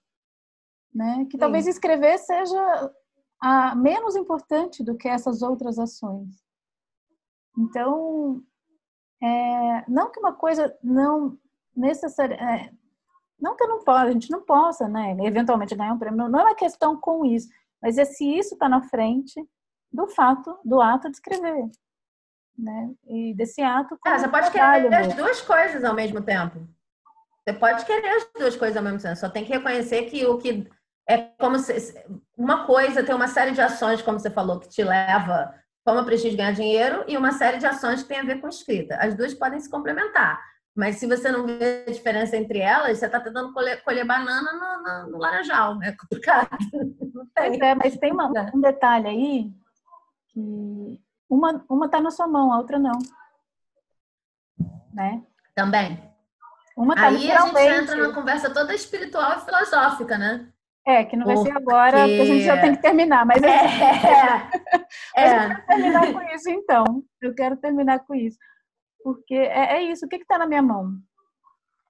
né? Que Sim. talvez escrever seja a menos importante do que essas outras ações. Então, é, não que uma coisa não necessariamente. É, não que eu não possa, a gente não possa, né? Eventualmente ganhar um prêmio. Não, é uma questão com isso, mas é se isso está na frente do fato, do ato de escrever. Né? E desse ato. Ah, você pode querer mesmo. as duas coisas ao mesmo tempo. Você pode querer as duas coisas ao mesmo tempo. Só tem que reconhecer que o que é como se uma coisa tem uma série de ações, como você falou, que te leva como a Prestígio ganhar dinheiro e uma série de ações que tem a ver com escrita. As duas podem se complementar. Mas se você não vê a diferença entre elas, você está tentando colher, colher banana no, no, no, laranjal. É complicado. Não tem. É, mas tem uma, um detalhe aí que uma uma está na sua mão, a outra não. Né? Também. Uma tá aí a gente entra numa conversa toda espiritual e filosófica, né? É, que não vai porque... ser agora, porque a gente já tem que terminar, mas é, é. eu quero terminar com isso então. Eu quero terminar com isso. Porque é, é isso, o que está na minha mão?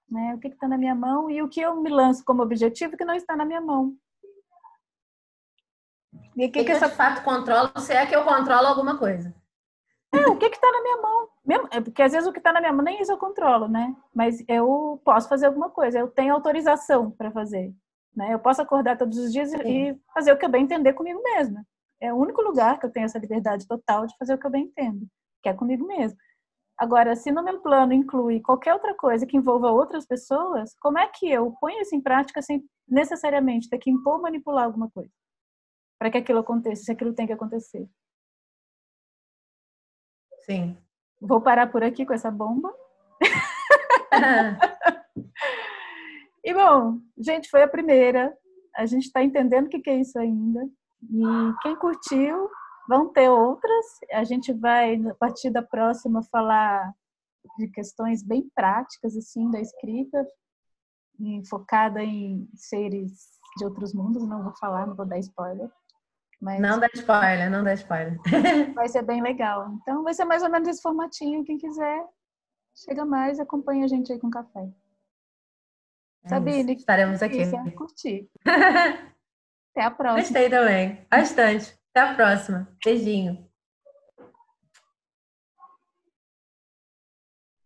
Né? O que está na minha mão e o que eu me lanço como objetivo que não está na minha mão. E o que, que, que essa... de fato controla, se é que eu controlo alguma coisa. É, o que está na minha mão? Mesmo, é porque às vezes o que está na minha mão nem isso eu controlo, né? Mas eu posso fazer alguma coisa, eu tenho autorização para fazer. Né? Eu posso acordar todos os dias Sim. e fazer o que eu bem entender comigo mesma. É o único lugar que eu tenho essa liberdade total de fazer o que eu bem entendo, que é comigo mesmo. Agora, se no meu plano inclui qualquer outra coisa que envolva outras pessoas, como é que eu ponho isso em prática sem necessariamente ter que impor, manipular alguma coisa? Para que aquilo aconteça, se aquilo tem que acontecer. Sim. Vou parar por aqui com essa bomba. E bom, gente, foi a primeira. A gente está entendendo o que é isso ainda. E quem curtiu, vão ter outras. A gente vai, a partir da próxima, falar de questões bem práticas, assim, da escrita, focada em seres de outros mundos. Não vou falar, não vou dar spoiler. Mas não dá spoiler, não dá spoiler. vai ser bem legal. Então, vai ser mais ou menos esse formatinho. Quem quiser, chega mais, acompanha a gente aí com café. É Sabine, estaremos aqui. Curti. Até a próxima. Gostei também. Bastante. Até a próxima. Beijinho.